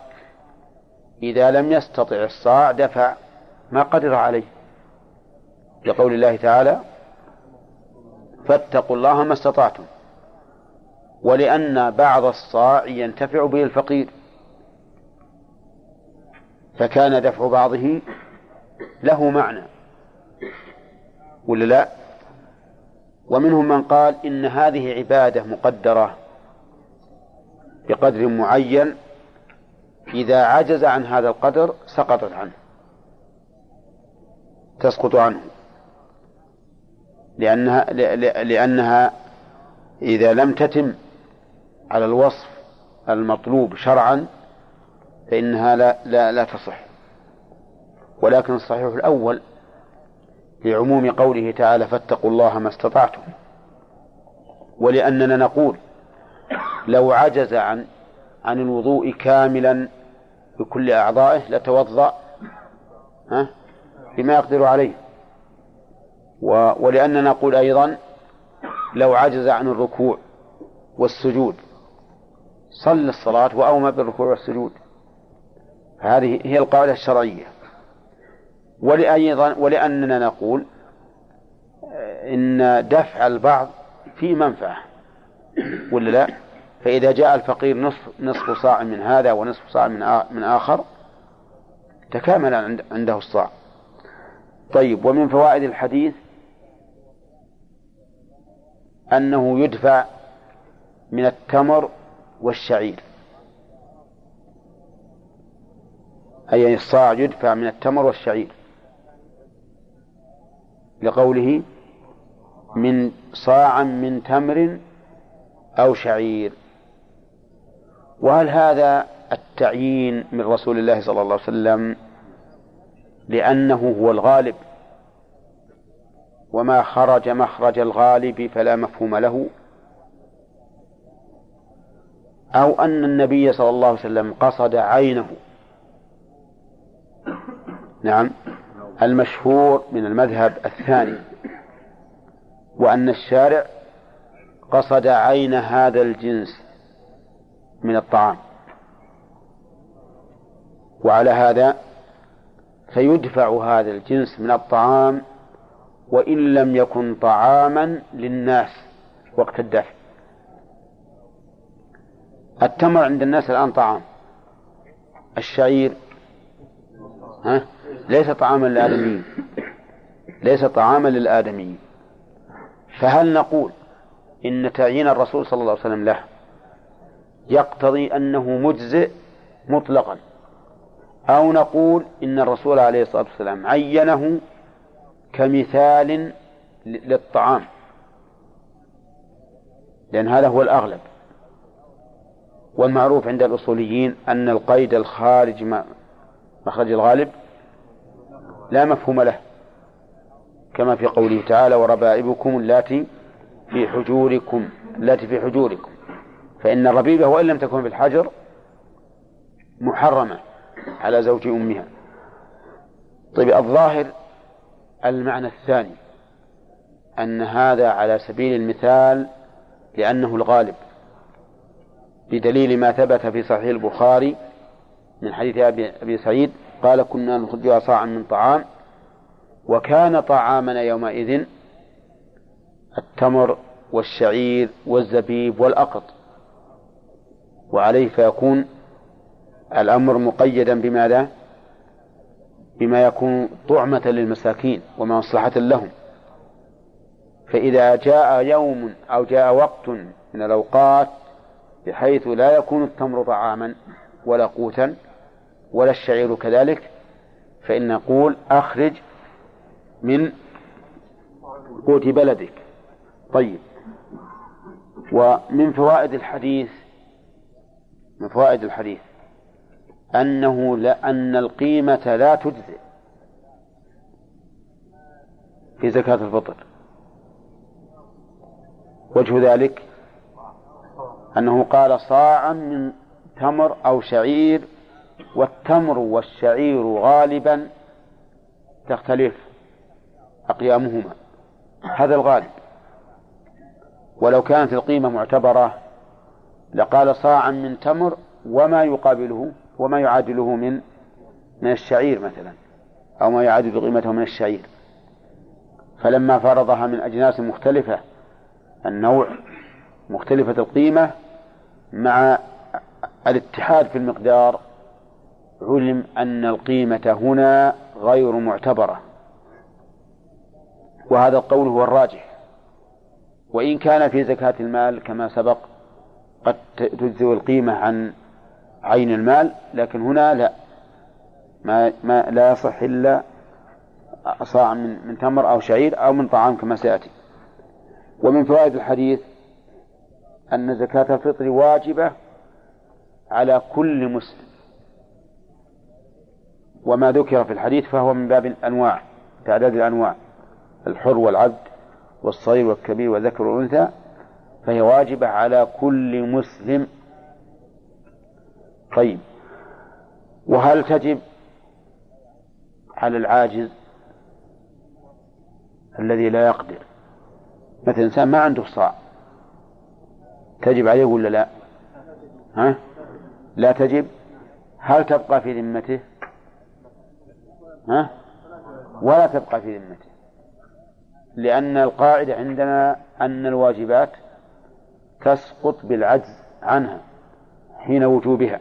إذا لم يستطع الصاع دفع ما قدر عليه. لقول الله تعالى فاتقوا الله ما استطعتم. ولأن بعض الصاع ينتفع به الفقير. فكان دفع بعضه له معنى. ولا لا؟ ومنهم من قال إن هذه عبادة مقدرة بقدر معين إذا عجز عن هذا القدر سقطت عنه. تسقط عنه. لأنها لأنها إذا لم تتم على الوصف المطلوب شرعا فإنها لا لا, لا تصح. ولكن الصحيح الأول لعموم قوله تعالى فاتقوا الله ما استطعتم. ولأننا نقول لو عجز عن عن الوضوء كاملا بكل أعضائه لتوضأ ها؟ بما يقدر عليه. ولأننا نقول أيضا لو عجز عن الركوع والسجود صل الصلاة وأومى بالركوع والسجود هذه هي القاعدة الشرعية ولأيضا ولأننا نقول إن دفع البعض في منفعة ولا لا؟ فإذا جاء الفقير نصف نصف صاع من هذا ونصف صاع من من آخر تكامل عنده الصاع. طيب ومن فوائد الحديث أنه يدفع من التمر والشعير. أي الصاع يدفع من التمر والشعير. لقوله من صاعا من تمر أو شعير. وهل هذا التعيين من رسول الله صلى الله عليه وسلم لأنه هو الغالب؟ وما خرج مخرج الغالب فلا مفهوم له. أو أن النبي صلى الله عليه وسلم قصد عينه. نعم. المشهور من المذهب الثاني. وأن الشارع قصد عين هذا الجنس من الطعام. وعلى هذا فيدفع هذا الجنس من الطعام وإن لم يكن طعاما للناس وقت الدفع. التمر عند الناس الآن طعام. الشعير ها؟ ليس طعاما للآدميين. ليس طعاما للآدميين. فهل نقول إن تعيين الرسول صلى الله عليه وسلم له يقتضي أنه مجزئ مطلقا؟ أو نقول إن الرسول عليه الصلاة والسلام عينه كمثال للطعام. لأن هذا هو الأغلب. والمعروف عند الأصوليين أن القيد الخارج مخرج الغالب لا مفهوم له. كما في قوله تعالى وربائبكم اللاتي في حجوركم اللاتي في حجوركم. فإن الربيبة وإن لم تكن في الحجر محرمة على زوج أمها. طيب الظاهر المعنى الثاني أن هذا على سبيل المثال لأنه الغالب بدليل ما ثبت في صحيح البخاري من حديث أبي سعيد قال كنا نخرجها صاعا من طعام وكان طعامنا يومئذ التمر والشعير والزبيب والأقط وعليه فيكون الأمر مقيدا بماذا؟ بما يكون طعمة للمساكين ومصلحة لهم. فإذا جاء يوم أو جاء وقت من الأوقات بحيث لا يكون التمر طعاما ولا قوتا ولا الشعير كذلك فإن نقول أخرج من قوت بلدك. طيب. ومن فوائد الحديث من فوائد الحديث. أنه لأن القيمة لا تجزئ في زكاة الفطر. وجه ذلك أنه قال صاعا من تمر أو شعير والتمر والشعير غالبا تختلف أقيامهما. هذا الغالب. ولو كانت القيمة معتبرة لقال صاعا من تمر وما يقابله. وما يعادله من من الشعير مثلا أو ما يعادل قيمته من الشعير. فلما فرضها من أجناس مختلفة النوع مختلفة القيمة مع الاتحاد في المقدار علم أن القيمة هنا غير معتبرة. وهذا القول هو الراجح. وإن كان في زكاة المال كما سبق قد تجزئ القيمة عن عين المال لكن هنا لا. ما, ما لا يصح إلا صاع من, من تمر أو شعير أو من طعام كما سيأتي. ومن فوائد الحديث أن زكاة الفطر واجبة على كل مسلم. وما ذكر في الحديث فهو من باب الأنواع تعداد الأنواع الحر والعبد والصغير والكبير والذكر والأنثى فهي واجبة على كل مسلم طيب. وهل تجب على العاجز الذي لا يقدر؟ مثل إنسان ما عنده صاع تجب عليه ولا لا؟ ها؟ لا تجب؟ هل تبقى في ذمته؟ ها؟ ولا تبقى في ذمته لأن القاعدة عندنا أن الواجبات تسقط بالعجز عنها حين وجوبها.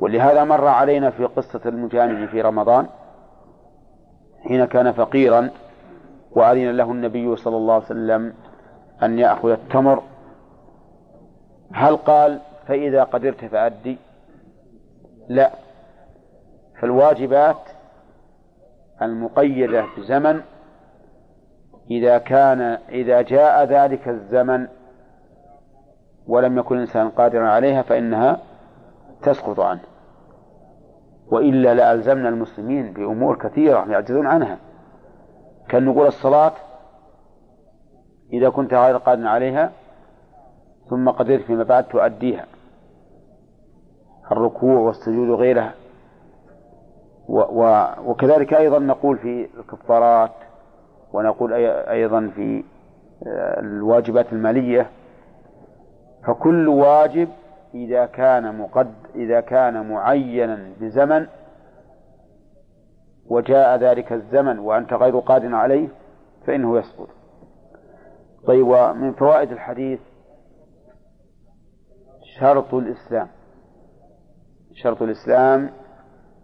ولهذا مر علينا في قصة المجانب في رمضان حين كان فقيرا وأذن له النبي صلى الله عليه وسلم أن يأخذ التمر. هل قال فإذا قدرت فأدي؟ لا. فالواجبات المقيدة بزمن إذا كان إذا جاء ذلك الزمن ولم يكن الإنسان قادرا عليها فإنها تسقط عنه. وإلا لألزمنا المسلمين بأمور كثيرة يعجزون عنها. كان نقول الصلاة إذا كنت غير قادر عليها ثم قدرت فيما بعد تؤديها. الركوع والسجود وغيرها. و و وكذلك أيضا نقول في الكفارات ونقول أيضا في آه، الواجبات المالية. فكل واجب إذا كان مقد إذا كان معينا بزمن وجاء ذلك الزمن وأنت غير قادر عليه فإنه يسقط. طيب ومن فوائد الحديث شرط الإسلام شرط الإسلام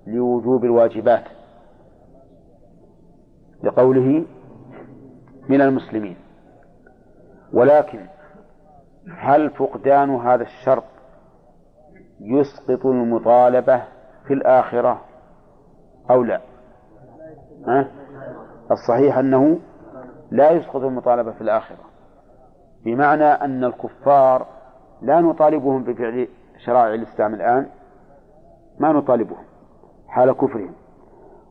لوجوب الواجبات لقوله من المسلمين. ولكن هل فقدان هذا الشرط يسقط المطالبة في الآخرة أو لا أه؟ الصحيح أنه لا يسقط المطالبة في الآخرة بمعنى أن الكفار لا نطالبهم بفعل شرائع الإسلام الآن ما نطالبهم حال كفرهم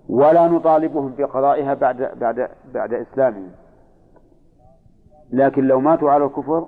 ولا نطالبهم بقضائها بعد بعد بعد إسلامهم لكن لو ماتوا على الكفر